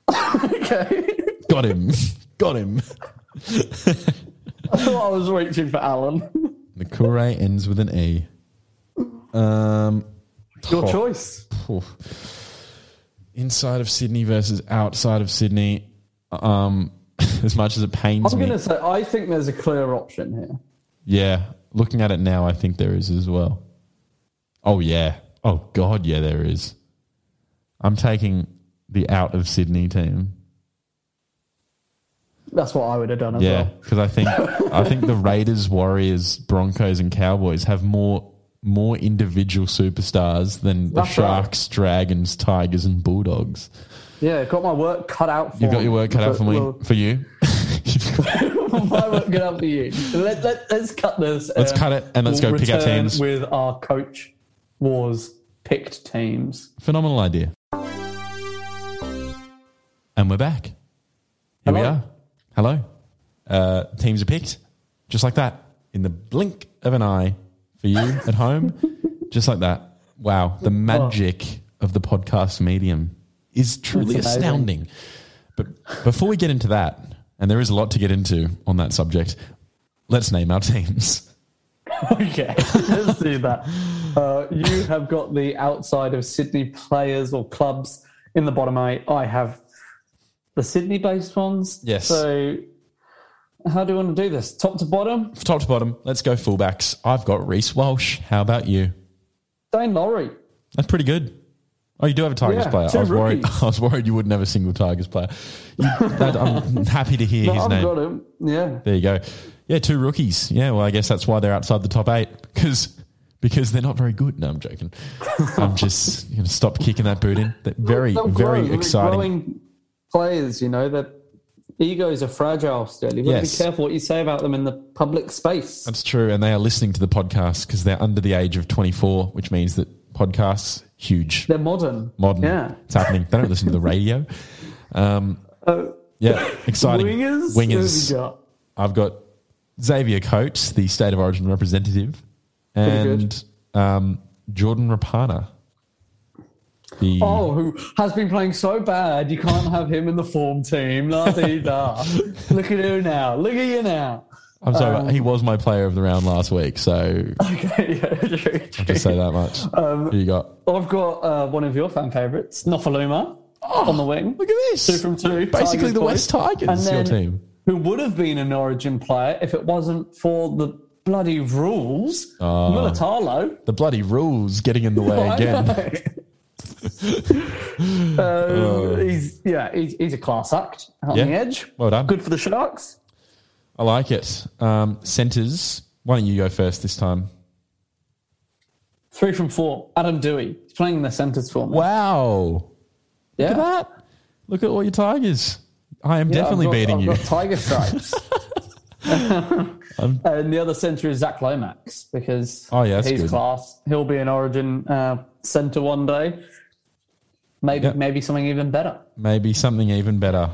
Speaker 4: okay.
Speaker 5: Got him. Got him.
Speaker 4: I thought I was reaching for Alan.
Speaker 5: Nick Hure ends with an E. Um,
Speaker 4: Your
Speaker 5: oh,
Speaker 4: choice.
Speaker 5: phew. Inside of Sydney versus outside of Sydney. Um, as much as it pains me.
Speaker 4: I'm going to say I think there's a clear option here.
Speaker 5: Yeah, looking at it now, I think there is as well. Oh yeah. Oh god, yeah, there is. I'm taking the out of Sydney team.
Speaker 4: That's what I would have done as
Speaker 5: Yeah,
Speaker 4: well.
Speaker 5: because I think I think the Raiders, Warriors, Broncos, and Cowboys have more more individual superstars than the
Speaker 4: That's right.
Speaker 5: Sharks, Dragons, Tigers, and Bulldogs.
Speaker 4: Yeah, got my work cut out for
Speaker 5: You've got your work cut out for me
Speaker 4: Well,
Speaker 5: for you.
Speaker 4: my work cut out for you. Let, let, let's cut this.
Speaker 5: Let's
Speaker 4: and
Speaker 5: cut it and let's
Speaker 4: we'll
Speaker 5: go pick our teams.
Speaker 4: With our coach wars picked teams.
Speaker 5: Phenomenal idea. And we're back. Here we are. Hello. Uh, teams are picked just like that in the blink of an eye for you at home, just like that. Wow, the magic of the podcast medium is truly
Speaker 4: That's amazing.
Speaker 5: astounding. But before we get into that, and there is a lot to get into on that subject, let's name our teams.
Speaker 4: Okay, let's do that. Uh, you have got the outside of Sydney players or clubs in the bottom eight. I have the Sydney based ones.
Speaker 5: Yes.
Speaker 4: So, how do you want to do this? Top to bottom?
Speaker 5: Top to bottom, let's go fullbacks. I've got Reece Walsh. How about you?
Speaker 4: Daine Laurie.
Speaker 5: That's pretty good. Oh, you do have a Tigers
Speaker 4: Yeah,
Speaker 5: player. I was worried. I was worried you wouldn't have a single Tigers player. You- that- I'm happy to hear
Speaker 4: No,
Speaker 5: his
Speaker 4: I've
Speaker 5: name.
Speaker 4: got him. Yeah.
Speaker 5: There you go. Yeah, two rookies. Yeah, well, I guess that's why they're outside the top eight because because they're not very good. No, I'm joking. I'm just going to stop kicking that boot in. They're very,
Speaker 4: They'll
Speaker 5: very.
Speaker 4: They're
Speaker 5: exciting.
Speaker 4: Growing players, you know, that egos are fragile still. You've got
Speaker 5: Yes.
Speaker 4: to be careful what you say about them in the public space.
Speaker 5: That's true, and they are listening to the podcast because they're under the age of 24, which means that podcasts huge,
Speaker 4: They're modern.
Speaker 5: modern.
Speaker 4: Yeah.
Speaker 5: It's happening. They don't listen to the radio. Um, yeah, exciting.
Speaker 4: Wingers?
Speaker 5: Wingers.
Speaker 4: Who have we got?
Speaker 5: I've got Xavier Coates, the State of Origin representative, and um, Jordan Rapana. The,
Speaker 4: Oh, who has been playing so bad you can't have him in the form team. La dee da. Look at you now. Look at you now.
Speaker 5: I'm sorry,
Speaker 4: um,
Speaker 5: he was my player of the round last week, so
Speaker 4: Okay, yeah, true, true.
Speaker 5: just say that much.
Speaker 4: Um,
Speaker 5: Who you got?
Speaker 4: I've got uh, one of your fan favourites, Nofoaluma, on the wing.
Speaker 5: Look at this.
Speaker 4: Two from two.
Speaker 5: Basically,
Speaker 4: Tigers
Speaker 5: the
Speaker 4: boys.
Speaker 5: West Tigers,
Speaker 4: And
Speaker 5: your team.
Speaker 4: Who would have been an origin player if it wasn't for the bloody rules?
Speaker 5: Ah.
Speaker 4: Mulitalo.
Speaker 5: The bloody rules getting in the way
Speaker 4: I
Speaker 5: again.
Speaker 4: Know. uh, he's yeah, he's, he's a class act on
Speaker 5: Yeah.
Speaker 4: the edge.
Speaker 5: Well done.
Speaker 4: Good for the Sharks.
Speaker 5: I like it. Um, centers. Why don't you go first this time?
Speaker 4: Three from four. Adam Doueihi. He's playing in the centres for me.
Speaker 5: Wow.
Speaker 4: yeah.
Speaker 5: Look at that. Look at all your Tigers. I am
Speaker 4: Yeah,
Speaker 5: definitely
Speaker 4: got-
Speaker 5: beating
Speaker 4: I've
Speaker 5: you.
Speaker 4: Got tiger stripes. and the other centre is Zach Lomax because
Speaker 5: Oh, yeah,
Speaker 4: he's
Speaker 5: good.
Speaker 4: class. He'll be an Origin uh, centre one day. Maybe
Speaker 5: Yep.
Speaker 4: maybe something even better.
Speaker 5: Maybe something even better.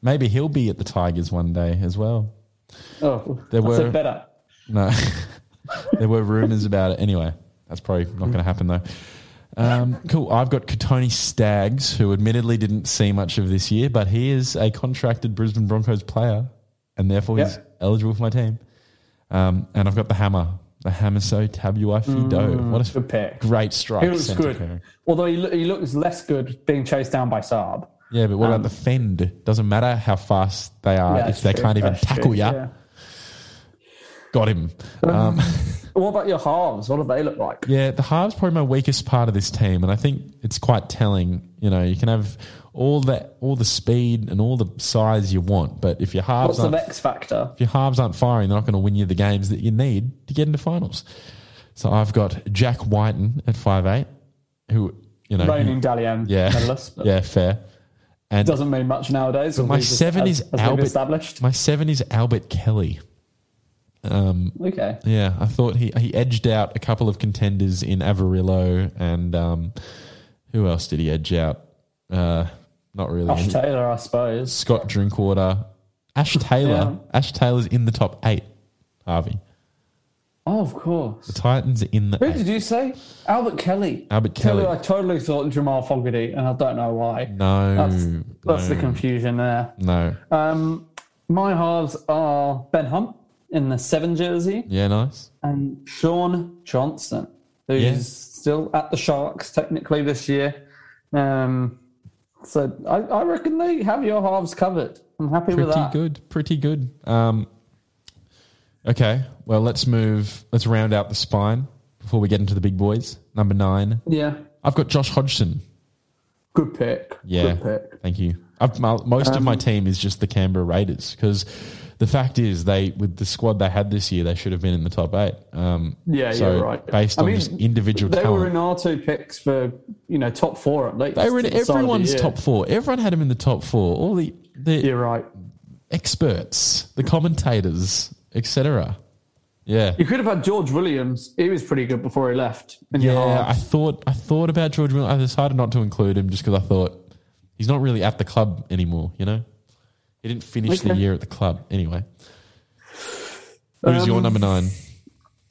Speaker 5: Maybe he'll be at the Tigers one day as well.
Speaker 4: Oh,
Speaker 5: There were-
Speaker 4: better.
Speaker 5: No, there were rumors about it. Anyway, that's probably not going to happen though. Um, cool. I've got Kotoni Staggs, who admittedly didn't see much of this year, but he is a contracted Brisbane Broncos player, and therefore he's eligible for my team. Um, and I've got the hammer, the hammer so Tabuai-Fidow. what a
Speaker 4: Mm, good pick.
Speaker 5: great strike!
Speaker 4: He looks good.
Speaker 5: pairing.
Speaker 4: Although he, he looks less good being chased down by Saab.
Speaker 5: Yeah, but what about the fend? Doesn't matter how fast they are
Speaker 4: Um, Yeah,
Speaker 5: if they
Speaker 4: true.
Speaker 5: can't even tackle
Speaker 4: true,
Speaker 5: ya.
Speaker 4: yeah.
Speaker 5: Got him. Um,
Speaker 4: What about your halves? What do they look like?
Speaker 5: Yeah, the halves probably my weakest part of this team, and I think it's quite telling. You know, you can have all the all the speed and all the size you want, but if your halves
Speaker 4: What's the
Speaker 5: aren't
Speaker 4: X factor?
Speaker 5: if your halves aren't firing, they're not going to win you the games that you need to get into finals. So I've got Jack Wighton at five eight, who you know,
Speaker 4: Reigning
Speaker 5: Dally
Speaker 4: M
Speaker 5: yeah,
Speaker 4: medalist.
Speaker 5: yeah, fair. And
Speaker 4: Doesn't mean much nowadays.
Speaker 5: my seven is Albert.
Speaker 4: established.
Speaker 5: My seven is Albert Kelly.
Speaker 4: Okay.
Speaker 5: Yeah, I thought he he edged out a couple of contenders in Averillo and um, who else did he edge out? Uh, not really.
Speaker 4: Josh Taylor, I suppose.
Speaker 5: Scott Drinkwater, Ash Taylor. Ash Taylor's in the top eight. Harvey,
Speaker 4: Oh, of course.
Speaker 5: the Titans are in the.
Speaker 4: Who
Speaker 5: eight.
Speaker 4: did you say? Albert Kelly.
Speaker 5: Albert Kelly.
Speaker 4: I totally thought Jamal Fogarty, and I don't know why.
Speaker 5: No,
Speaker 4: That's, that's the confusion there.
Speaker 5: no.
Speaker 4: Um, my halves are Ben Hunt in the seven jersey
Speaker 5: Yeah, nice.
Speaker 4: and Shaun Johnson, who's
Speaker 5: Yeah.
Speaker 4: still at the Sharks technically this year. Um, so I, I reckon they have your halves covered. I'm happy with that.
Speaker 5: Pretty good. Pretty good. Um, okay, well let's move. Let's round out the spine before we get into the big boys. Number nine.
Speaker 4: Yeah,
Speaker 5: I've got Josh Hodgson.
Speaker 4: good pick.
Speaker 5: Yeah,
Speaker 4: good pick.
Speaker 5: thank you. I've, my, most of
Speaker 4: Um,
Speaker 5: my team is just the Canberra Raiders because the fact is they with the squad they had this year they should have been in the top eight. Um,
Speaker 4: Yeah,
Speaker 5: so
Speaker 4: you're right.
Speaker 5: Based
Speaker 4: I
Speaker 5: on
Speaker 4: mean,
Speaker 5: just individual
Speaker 4: They
Speaker 5: talent,
Speaker 4: were in our two picks for you know top four at least.
Speaker 5: they were in
Speaker 4: the start of the
Speaker 5: everyone's top four. Everyone had them in the top four. All the the
Speaker 4: You're right.
Speaker 5: experts, the commentators, etc. Yeah.
Speaker 4: You could have had George Williams. He was pretty good before he left.
Speaker 5: Yeah, I thought I thought about George. Williams. I decided not to include him just because I thought he's not really at the club anymore. You know, he didn't finish the year at the club anyway. Who's your
Speaker 4: Um,
Speaker 5: number nine?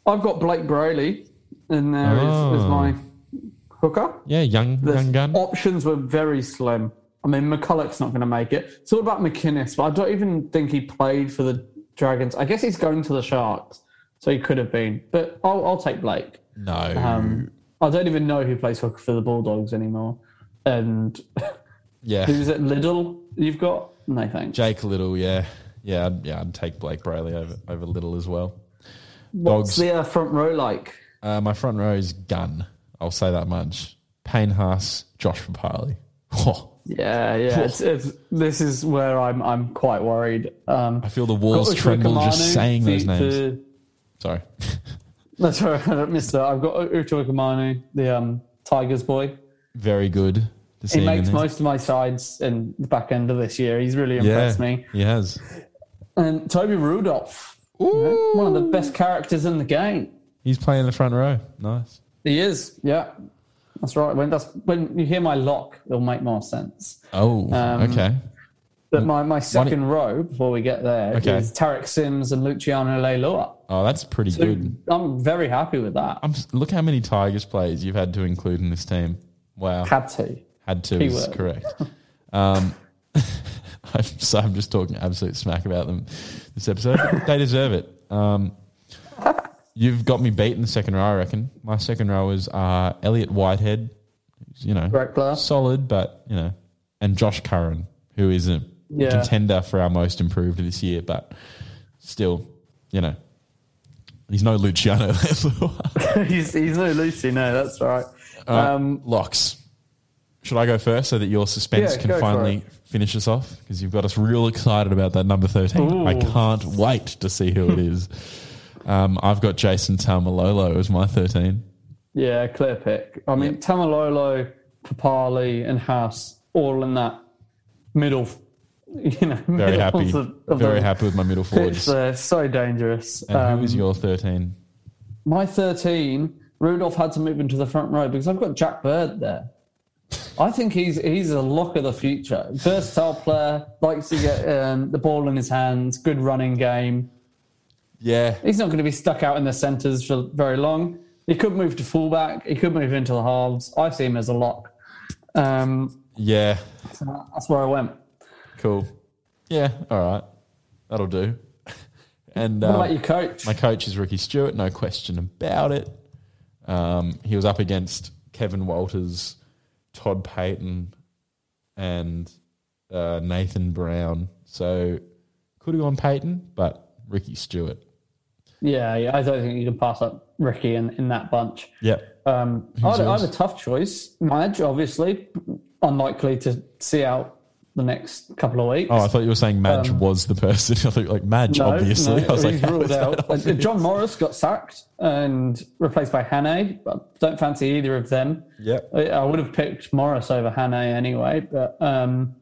Speaker 4: I've got Blake Brailey in there as, as
Speaker 5: Oh.
Speaker 4: my hooker.
Speaker 5: Yeah, young
Speaker 4: The
Speaker 5: young gun.
Speaker 4: options were very slim. I mean, McCullough's not going to make it. It's all about McInnes, but I don't even think he played for the Dragons. I guess he's going to the Sharks, so he could have been. But I'll, I'll take Blake.
Speaker 5: No.
Speaker 4: Um, I don't even know who plays hooker for the Bulldogs anymore. And
Speaker 5: yeah.
Speaker 4: who's it? Liddle? You've got no thanks.
Speaker 5: Jake Little, yeah. Yeah, I'd, yeah, I'd take Blake Brailey over, over Little as well.
Speaker 4: What's
Speaker 5: Dogs.
Speaker 4: the uh, front row like?
Speaker 5: Uh, my front row is gun. I'll say that much. Payne Haas, Josh Papali'i. Oh,
Speaker 4: Yeah, yeah. It's, it's, this is where I'm I'm quite worried. Um,
Speaker 5: I feel the walls
Speaker 4: got
Speaker 5: tremble just saying those names. Sorry.
Speaker 4: That's right, I missed that. I've got Utoikamanu, the um, Tigers boy.
Speaker 5: Very good
Speaker 4: He makes most of my sides in the back end of this year. He's really
Speaker 5: yeah,
Speaker 4: impressed me.
Speaker 5: he has.
Speaker 4: And Toby Rudolf, you know, one of the best characters in the game.
Speaker 5: He's playing the front row. Nice.
Speaker 4: He is, yeah. That's right. When that's when you hear my lock, it'll make more sense.
Speaker 5: Oh,
Speaker 4: Um,
Speaker 5: okay.
Speaker 4: But my, my second row, before we get there, is
Speaker 5: Okay.
Speaker 4: Tariq Sims and Luciano Leilua.
Speaker 5: Oh, that's pretty
Speaker 4: So
Speaker 5: good.
Speaker 4: I'm very happy with that.
Speaker 5: I'm, look how many Tigers players you've had to include in this team. Wow.
Speaker 4: Had to.
Speaker 5: Had to is correct. Um, I'm, so I'm just talking absolute smack about them this episode. they deserve it. Um, you've got me beat in the second row, I reckon. My second row is uh, Elliot Whitehead, who's, you know,
Speaker 4: Great player.
Speaker 5: solid, but, you know, and Josh Curran, who is a
Speaker 4: Yeah.
Speaker 5: contender for our most improved this year, but still, you know, he's no Luciano.
Speaker 4: he's, he's no Lucy, no, that's right.
Speaker 5: Uh,
Speaker 4: Um,
Speaker 5: Locks. Should I go first so that your suspense
Speaker 4: Yeah,
Speaker 5: can finally finish us off? Because you've got us real excited about that number 13. I can't wait to see who it is. Um, I've got Jason Taumalolo as my 13.
Speaker 4: yeah, clear pick. I mean, Taumalolo, Papali'i, and Haas all in that middle, you know,
Speaker 5: Very happy.
Speaker 4: Of, of
Speaker 5: Very happy with my middle forwards.
Speaker 4: there. So dangerous.
Speaker 5: And
Speaker 4: Um,
Speaker 5: who is your 13?
Speaker 4: My 13, Rudolf had to move into the front row because I've got Jack Bird there. I think he's he's a lock of the future. Versatile player, likes to get um, the ball in his hands, good running game.
Speaker 5: Yeah.
Speaker 4: He's not going to be stuck out in the centres for very long. He could move to fullback. He could move into the halves. I see him as a lock. Um,
Speaker 5: Yeah.
Speaker 4: so that's where I went.
Speaker 5: Cool. Yeah. All right. That'll do. And
Speaker 4: What
Speaker 5: um,
Speaker 4: about your coach?
Speaker 5: My coach is Ricky Stuart, no question about it. Um, he was up against Kevin Walters, Todd Payten, and uh, Nathan Brown. So could have gone Payten, but Ricky Stuart.
Speaker 4: yeah, yeah, I don't think you can pass up Ricky in, in that bunch.
Speaker 5: Yeah.
Speaker 4: Um, I, I had a tough choice. Madge, obviously, unlikely to see out the next couple of weeks.
Speaker 5: Oh, I thought you were saying Madge was the person. I thought like Madge,
Speaker 4: Um, No,
Speaker 5: obviously.
Speaker 4: no,
Speaker 5: I was like,
Speaker 4: ruled out. Uh? John Morris got sacked and replaced by. But don't fancy either of them.
Speaker 5: Yeah,
Speaker 4: I, I would have picked Morris over Hannay anyway. But um,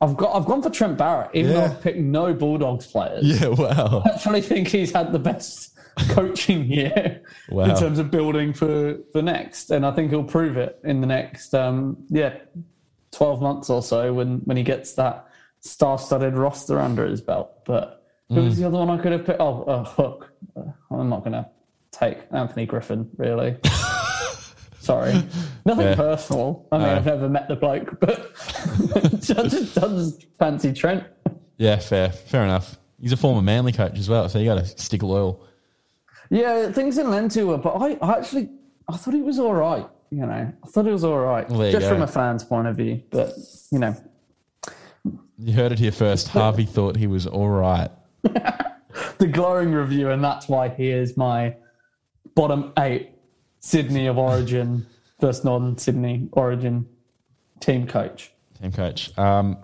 Speaker 4: I've got I've gone for Trent Barrett, even though I've picked no Bulldogs players.
Speaker 5: Yeah, wow.
Speaker 4: I actually think he's had the best coaching year
Speaker 5: Wow.
Speaker 4: in terms of building for the next, and I think he'll prove it in the next um, yeah twelve months or so when when he gets that star-studded roster under his belt. But who
Speaker 5: Mm.
Speaker 4: was the other one I could have picked? Oh, uh, Hook. Uh, I'm not going to take Anthony Griffin really. Sorry, nothing
Speaker 5: Yeah.
Speaker 4: personal. I mean,
Speaker 5: No.
Speaker 4: I've never met the bloke, but I just, I just fancy Trent.
Speaker 5: Yeah, fair. Fair enough. He's a former Manly coach as well, so you got to stick loyal.
Speaker 4: Yeah, things didn't lend but I, I actually I thought he was all right. You know, I thought it was all right,
Speaker 5: Well,
Speaker 4: just
Speaker 5: go.
Speaker 4: from a fan's point of view. But you know,
Speaker 5: You heard it here first. Harvey thought he was all right.
Speaker 4: the glowing review, and that's why he is my bottom eight Sydney of origin, first non-Sydney origin team coach.
Speaker 5: Team coach. Um,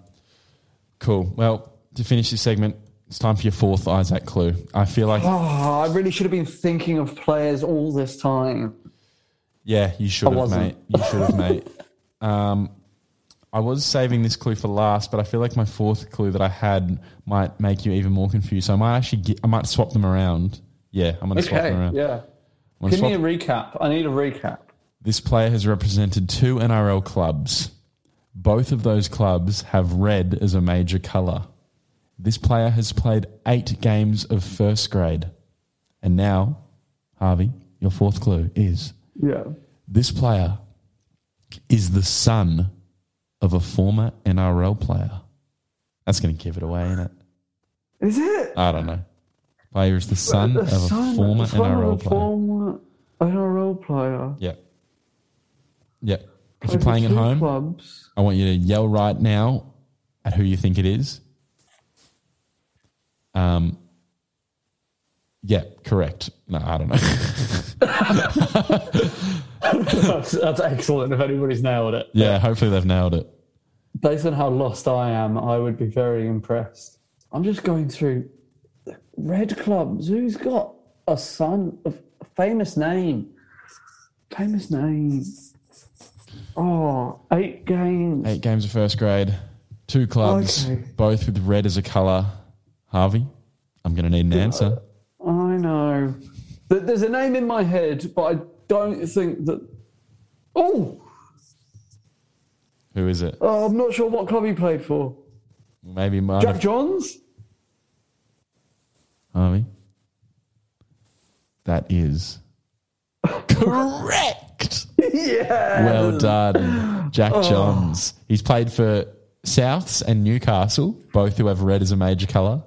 Speaker 5: cool. Well, to finish this segment, it's time for your fourth Isaac clue. I feel like,
Speaker 4: Oh, I really should have been thinking of players all this time.
Speaker 5: Yeah, you should
Speaker 4: I
Speaker 5: have,
Speaker 4: wasn't.
Speaker 5: mate. You should have, mate. Um, I was saving this clue for last, but I feel like my fourth clue that I had might make you even more confused. So I might actually, get, I might swap them around. Yeah, I'm going to swap
Speaker 4: Okay,
Speaker 5: them around.
Speaker 4: yeah.
Speaker 5: I'm gonna
Speaker 4: Give
Speaker 5: swap-
Speaker 4: me a recap. I need a recap.
Speaker 5: This player has represented two NRL clubs. Both of those clubs have red as a major colour. This player has played eight games of first grade. And now, Harvey, your fourth clue is
Speaker 4: Yeah.
Speaker 5: this player is the son of a former NRL player. That's going to give it away, isn't it?
Speaker 4: Is it?
Speaker 5: I don't know. Player is the son
Speaker 4: The
Speaker 5: of a
Speaker 4: son-
Speaker 5: former
Speaker 4: son of
Speaker 5: NRL
Speaker 4: a
Speaker 5: player.
Speaker 4: Former NRL player.
Speaker 5: Yeah. Yeah. If you're playing at home,
Speaker 4: clubs.
Speaker 5: I want you to yell right now at who you think it is. Um, yeah, correct. No, I don't know.
Speaker 4: that's, that's excellent if anybody's nailed it.
Speaker 5: yeah, hopefully they've nailed it.
Speaker 4: Based on how lost I am, I would be very impressed. I'm just going through red clubs. Who's got a son of a famous name? Famous name. Oh, eight games.
Speaker 5: Eight games of first grade, two clubs,
Speaker 4: Okay.
Speaker 5: both with red as a colour. Harvey, I'm going to need an answer.
Speaker 4: Know. There's a name in my head, but I don't think that. Oh,
Speaker 5: Who is it?
Speaker 4: oh I'm not sure what club he played for.
Speaker 5: Maybe mine.
Speaker 4: Jack Johns?
Speaker 5: Harvey. That is correct.
Speaker 4: yeah.
Speaker 5: Well done, Jack
Speaker 4: Oh.
Speaker 5: Johns. He's played for Souths and Newcastle, both who have red as a major colour.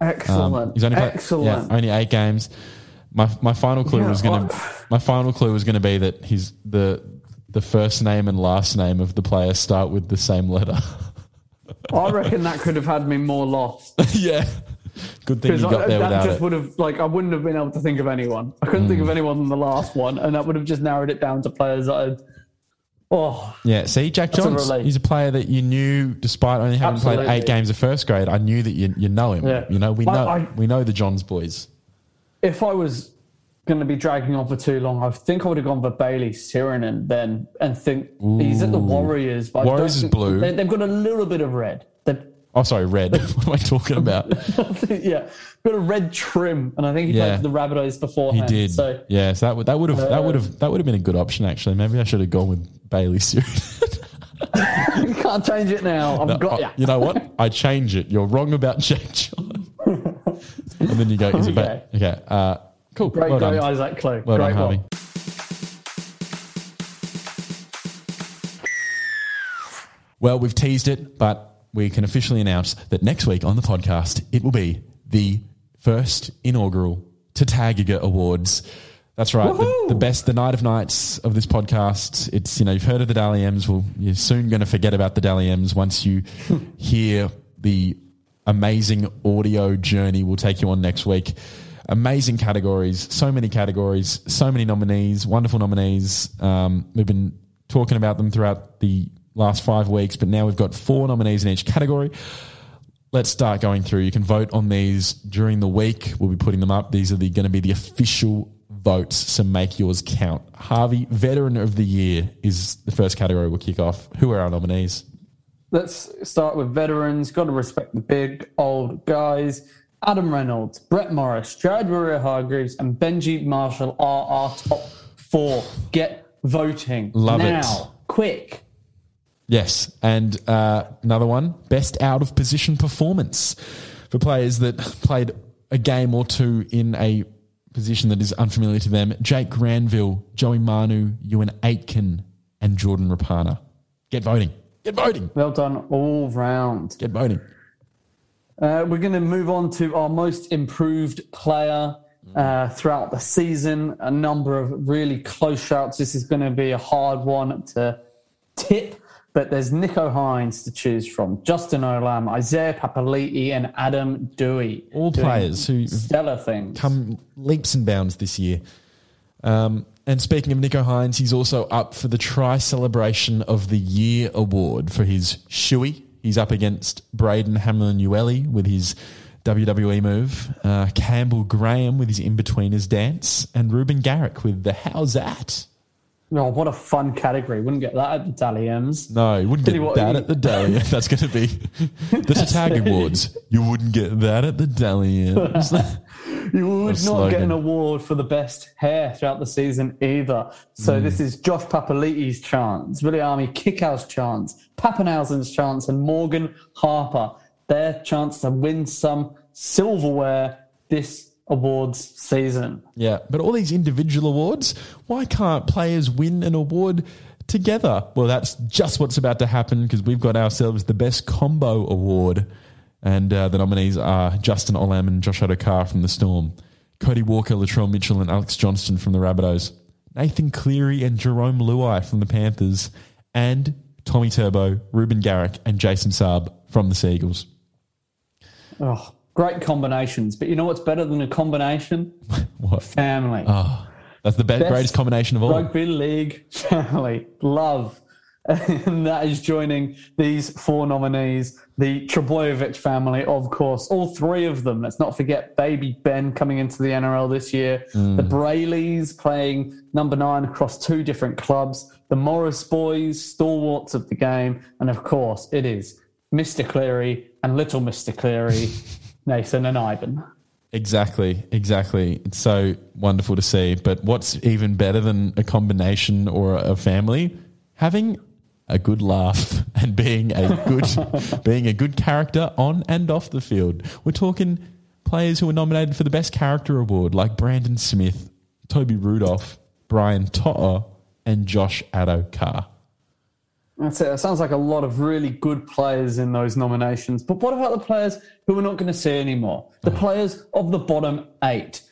Speaker 5: Um,
Speaker 4: Excellent.
Speaker 5: he's only played,
Speaker 4: Excellent.
Speaker 5: Yeah, only eight games. My my final clue
Speaker 4: Yeah,
Speaker 5: was gonna
Speaker 4: I-
Speaker 5: my final clue was gonna be that he's the the first name and last name of the player start with the same letter.
Speaker 4: I reckon that could have had me more lost.
Speaker 5: yeah. Good thing you got there
Speaker 4: that
Speaker 5: without
Speaker 4: just
Speaker 5: it.
Speaker 4: would have, like, I wouldn't have been able to think of anyone. I couldn't
Speaker 5: Mm.
Speaker 4: think of anyone in the last one, and that would have just narrowed it down to players that I'd. Oh,
Speaker 5: Yeah, see, Jack
Speaker 4: That's a
Speaker 5: Johns, he's a player that you knew, despite only having played eight games of first grade. I knew that you you know him.
Speaker 4: Yeah.
Speaker 5: You know, we know
Speaker 4: I-
Speaker 5: we know the Johns boys.
Speaker 4: if I was going to be dragging on for too long, I think I would have gone for Bailey Sironen then and think he's at the Warriors. But
Speaker 5: Warriors is blue.
Speaker 4: They, they've got a little bit of red. They've,
Speaker 5: Oh, sorry, red. what am I talking about?
Speaker 4: yeah, got a red trim, and I think he
Speaker 5: Yeah.
Speaker 4: played for the Rabbitohs
Speaker 5: He
Speaker 4: beforehand.
Speaker 5: did.
Speaker 4: So
Speaker 5: yeah, so that would that would have that would have that would have been a good option actually. Maybe I should have gone with Bailey Sironen.
Speaker 4: you can't change it now. I've got
Speaker 5: Oh,
Speaker 4: yeah.
Speaker 5: You know what? I change it. You're wrong about Jack John. and then you go, is it okay? Uh, cool.
Speaker 4: Great,
Speaker 5: well
Speaker 4: great
Speaker 5: done.
Speaker 4: Isaac Clue.
Speaker 5: Well
Speaker 4: great
Speaker 5: done, Harvey.
Speaker 4: one.
Speaker 5: Well, we've teased it, but we can officially announce that next week on the podcast, it will be the first inaugural Tatagiga Awards. That's right, the, the best, the night of nights of this podcast. It's, you know, you've heard of the Dally M's. Well, you're soon going to forget about the Dally M's once you hear the amazing audio journey we'll take you on next week. Amazing categories, so many categories, so many nominees, wonderful nominees. Um, we've been talking about them throughout the last five weeks, but now we've got four nominees in each category. Let's start going through. You can vote on these during the week. We'll be putting them up. These are the, going to be the official votes, so make yours count. Harvey, Veteran of the Year is the first category we'll kick off. Who are our nominees?
Speaker 4: Let's start with veterans. Got to respect the big old guys. Adam Reynolds, Brett Morris, Jared Waerea-Hargreaves, and Benji Marshall are our top four. Get voting
Speaker 5: Love it.
Speaker 4: now, quick.
Speaker 5: Yes, and uh, another one, best out of position performance for players that played a game or two in a position that is unfamiliar to them. Jake Granville, Joey Manu, Euan Aitken, and Jordan Rapana. Get voting. Get voting.
Speaker 4: Well done all round.
Speaker 5: Get voting.
Speaker 4: Uh, we're going to move on to our most improved player uh, throughout the season. A number of really close shouts. This is going to be a hard one to tip, but there's Nicho Hynes to choose from, Justin Olam, Isaiah Papali'i, and Adam Doueihi.
Speaker 5: All players who
Speaker 4: stellar things.
Speaker 5: come leaps and bounds this year. Um, and speaking of Nicho Hynes, he's also up for the Try Celebration of the Year award for his shoey. He's up against Brayden Hamlin Uele with his WWE move, uh, Campbell Graham with his in betweeners dance, and Reuben Garrick with the How's That?
Speaker 4: Oh, what a fun category. Wouldn't get that at the Dally M's.
Speaker 5: No, you wouldn't
Speaker 4: Tell
Speaker 5: get
Speaker 4: you
Speaker 5: that at the Dally. That's going to be the Tag Awards. You wouldn't get that at the Dally.
Speaker 4: You would not get an award for the best hair throughout the season either. So
Speaker 5: Hmm.
Speaker 4: this is Josh Papali'i's chance, Viliame Kikau's chance, Papenhuyzen's chance, and Morgan Harper. Their chance to win some silverware this awards season.
Speaker 5: Yeah, but all these individual awards, why can't players win an award together. Well, that's just what's about to happen because we've got ourselves the Best Combo Award. And uh, the nominees are Justin Olam and Josh Addo-Carr from the Storm, Cody Walker, Latrell Mitchell, and Alex Johnston from the Rabbitohs, Nathan Cleary and Jarome Luai from the Panthers, and Tommy Turbo, Reuben Garrick, and Jason Saab from the Seagulls.
Speaker 4: Oh, great combinations. But you know what's better than a combination?
Speaker 5: What?
Speaker 4: Family.
Speaker 5: Oh, that's the be-
Speaker 4: Best
Speaker 5: greatest combination of all.
Speaker 4: Rugby league family. Love. And that is joining these four nominees. The Trbojevic family, of course, all three of them. Let's not forget baby Ben coming into the NRL this year. Mm. The Braileys playing number nine across two different clubs. The Morris boys, stalwarts of the game. And of course, it is Mr. Cleary and little Mr. Cleary, Nathan and Ivan.
Speaker 5: Exactly, exactly. It's so wonderful to see. But what's even better than a combination or a family? Having a good laugh and being a good being a good character on and off the field. We're talking players who were nominated for the best character award, like Brandon Smith, Toby Rudolf, Brian To'o, and Josh Addo-Carr.
Speaker 4: That's it. It sounds like a lot of really good players in those nominations. But what about the players who we're not going to see anymore? The players of the bottom eight.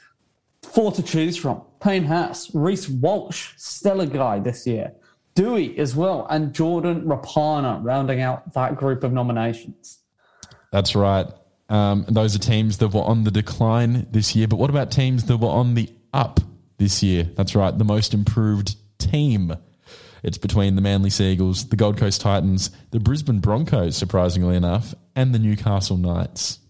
Speaker 4: Four to choose from. Payne Haas, Reece Walsh, stellar guy this year. Doueihi as well, and Jordan Rapana rounding out that group of nominations.
Speaker 5: That's right. Um, those are teams that were on the decline this year. But what about teams that were on the up this year? That's right. The most improved team. It's between the Manly Seagulls, the Gold Coast Titans, the Brisbane Broncos, surprisingly enough, and the Newcastle Knights.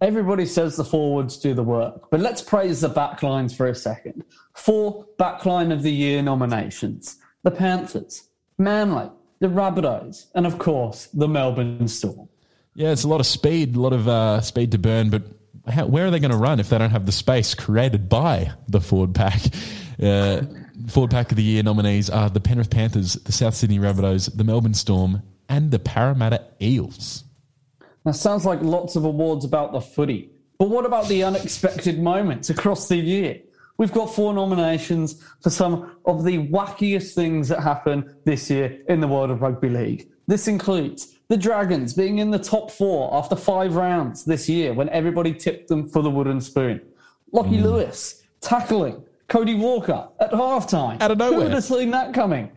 Speaker 4: Everybody says the forwards do the work, but let's praise the backlines for a second. Four backline of the year nominations the Panthers, Manly, the Rabbitohs, and of course, the Melbourne Storm.
Speaker 5: Yeah, it's a lot of speed, a lot of uh, speed to burn, but how, where are they going to run if they don't have the space created by the forward pack? Uh, forward pack of the year nominees are the Penrith Panthers, the South Sydney Rabbitohs, the Melbourne Storm, and the Parramatta Eels.
Speaker 4: That sounds like lots of awards about the footy. But what about the unexpected moments across the year? We've got four nominations for some of the wackiest things that happened this year in the world of rugby league. This includes the Dragons being in the top four after five rounds this year when everybody tipped them for the wooden spoon. Lockie mm. Lewis tackling Cody Walker at halftime.
Speaker 5: Out of nowhere.
Speaker 4: Who would have seen that coming?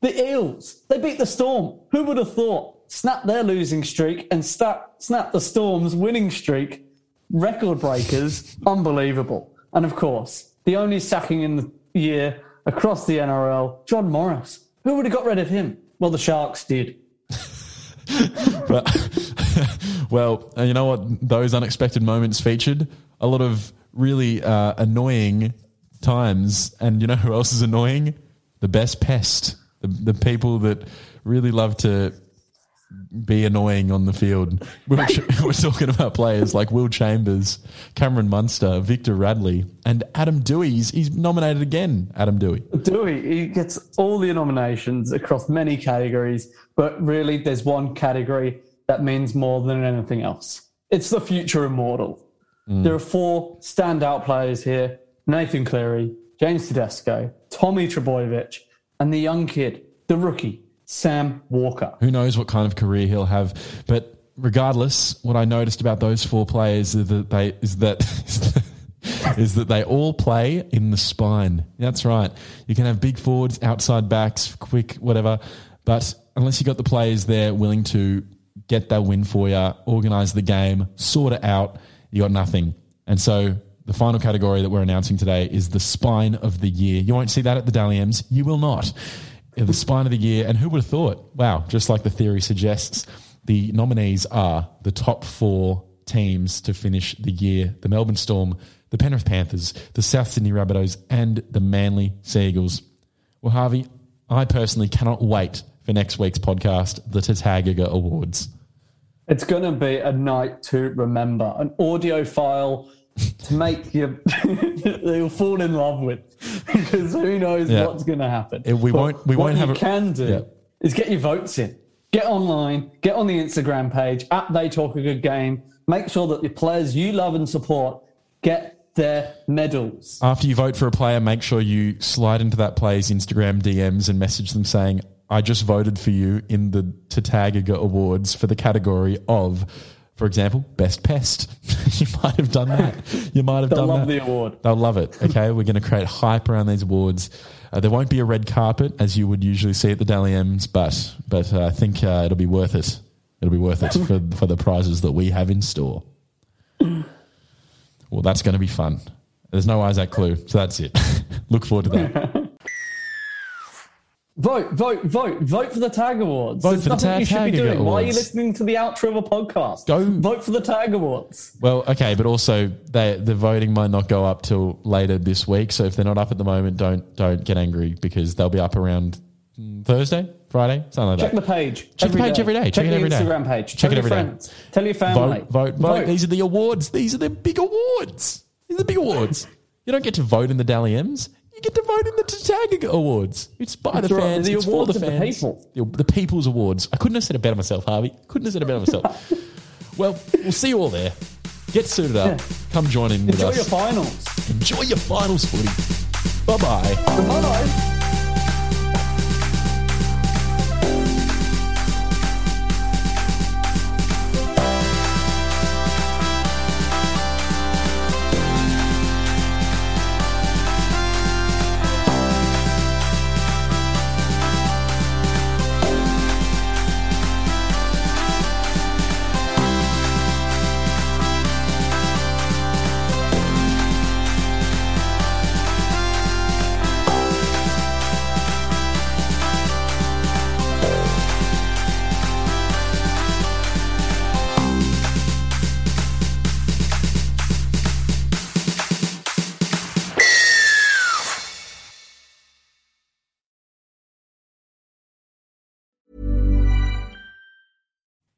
Speaker 4: The Eels, they beat the Storm. Who would have thought? Snap their losing streak and snap, snap the Storm's winning streak. Record breakers. Unbelievable. And of course, the only sacking in the year across the NRL, John Morris. Who would have got rid of him? Well, the Sharks did.
Speaker 5: But, well, you know what? Those unexpected moments featured a lot of really uh, annoying times. And you know who else is annoying? The best pest. The, the people that really love to be annoying on the field. We're, we're talking about players like Will Chambers, Cameron Munster, Victor Radley, and Adam Doueihi. He's, he's nominated again, Adam Doueihi.
Speaker 4: Doueihi, he gets all the nominations across many categories, but really there's one category that means more than anything else. It's the future immortal. Mm. There are four standout players here Nathan Cleary, James Tedesco, Tommy Trbojevic, and the young kid, the rookie, Sam Walker.
Speaker 5: Who knows what kind of career he'll have? But regardless, what I noticed about those four players is that they is that is that they all play in the spine. That's right. You can have big forwards, outside backs, quick, whatever, but unless you've got the players there willing to get that win for you, organize the game, sort it out, you got nothing. And so the final category that we're announcing today is the spine of the year. You won't see that at the Dally M's. You will not. The spine of the year. And who would have thought? Wow, just like the theory suggests, the nominees are the top four teams to finish the year the Melbourne Storm, the Penrith Panthers, the South Sydney Rabbitohs, and the Manly Seagulls. Well, Harvey, I personally cannot wait for next week's podcast, the Tatagaga Awards.
Speaker 4: It's going to be a night to remember, an audio file to make you you'll fall in love with because who knows
Speaker 5: Yeah.
Speaker 4: what's going to happen.
Speaker 5: It- we
Speaker 4: But
Speaker 5: won't- we won't have
Speaker 4: you
Speaker 5: a-
Speaker 4: can do
Speaker 5: Yeah.
Speaker 4: is get your votes in. Get online, get on the Instagram page at They Talk a Good Game. Make sure that the players you love and support get their medals.
Speaker 5: After you vote for a player, make sure you slide into that player's Instagram DMs and message them saying, I just voted for you in the Tatagaga Awards for the category of, for example, Best Pest. you might have done that. You might have done that.
Speaker 4: They'll
Speaker 5: done
Speaker 4: love
Speaker 5: that.
Speaker 4: the award.
Speaker 5: They'll love it. Okay, we're going to create hype around these awards. Uh, there won't be a red carpet as you would usually see at the Dally M's, but but uh, I think uh, it'll be worth it. It'll be worth it for for the prizes that we have in store. Well, that's going to be fun. There's no Isaac Clue, so that's it. Look forward to that.
Speaker 4: Vote, vote, vote, vote for the Tag Awards.
Speaker 5: Vote
Speaker 4: There's
Speaker 5: for the Tag-
Speaker 4: you should be
Speaker 5: Tag
Speaker 4: doing. Why are you listening to the outro of a podcast?
Speaker 5: Go-
Speaker 4: vote for the Tag Awards.
Speaker 5: Well, okay, but also they, the voting might not go up till later this week. So if they're not up at the moment, don't don't get angry because they'll be up around Thursday, Friday, something like
Speaker 4: Check
Speaker 5: that.
Speaker 4: Check the page.
Speaker 5: Check the page every day. Check
Speaker 4: Check
Speaker 5: it every day.
Speaker 4: Instagram page.
Speaker 5: Check
Speaker 4: Tell
Speaker 5: it every day.
Speaker 4: friends. Tell your family.
Speaker 5: vote, vote, vote. These are the awards. These are the big awards. These are the big awards. You don't get to vote in the Dally M's. Get to vote in the Tatagaga Awards. It's by
Speaker 4: That's
Speaker 5: the
Speaker 4: right,
Speaker 5: fans.
Speaker 4: the
Speaker 5: it's for the
Speaker 4: of the
Speaker 5: fans.
Speaker 4: people.
Speaker 5: The, People's Awards. I couldn't have said it better myself, Harvey. Couldn't have said it better myself. well, we'll see you all there. Get suited up.
Speaker 4: Yeah.
Speaker 5: Come join in with
Speaker 4: Enjoy
Speaker 5: us.
Speaker 4: your finals.
Speaker 5: Enjoy your finals footy. Bye bye.
Speaker 4: Bye.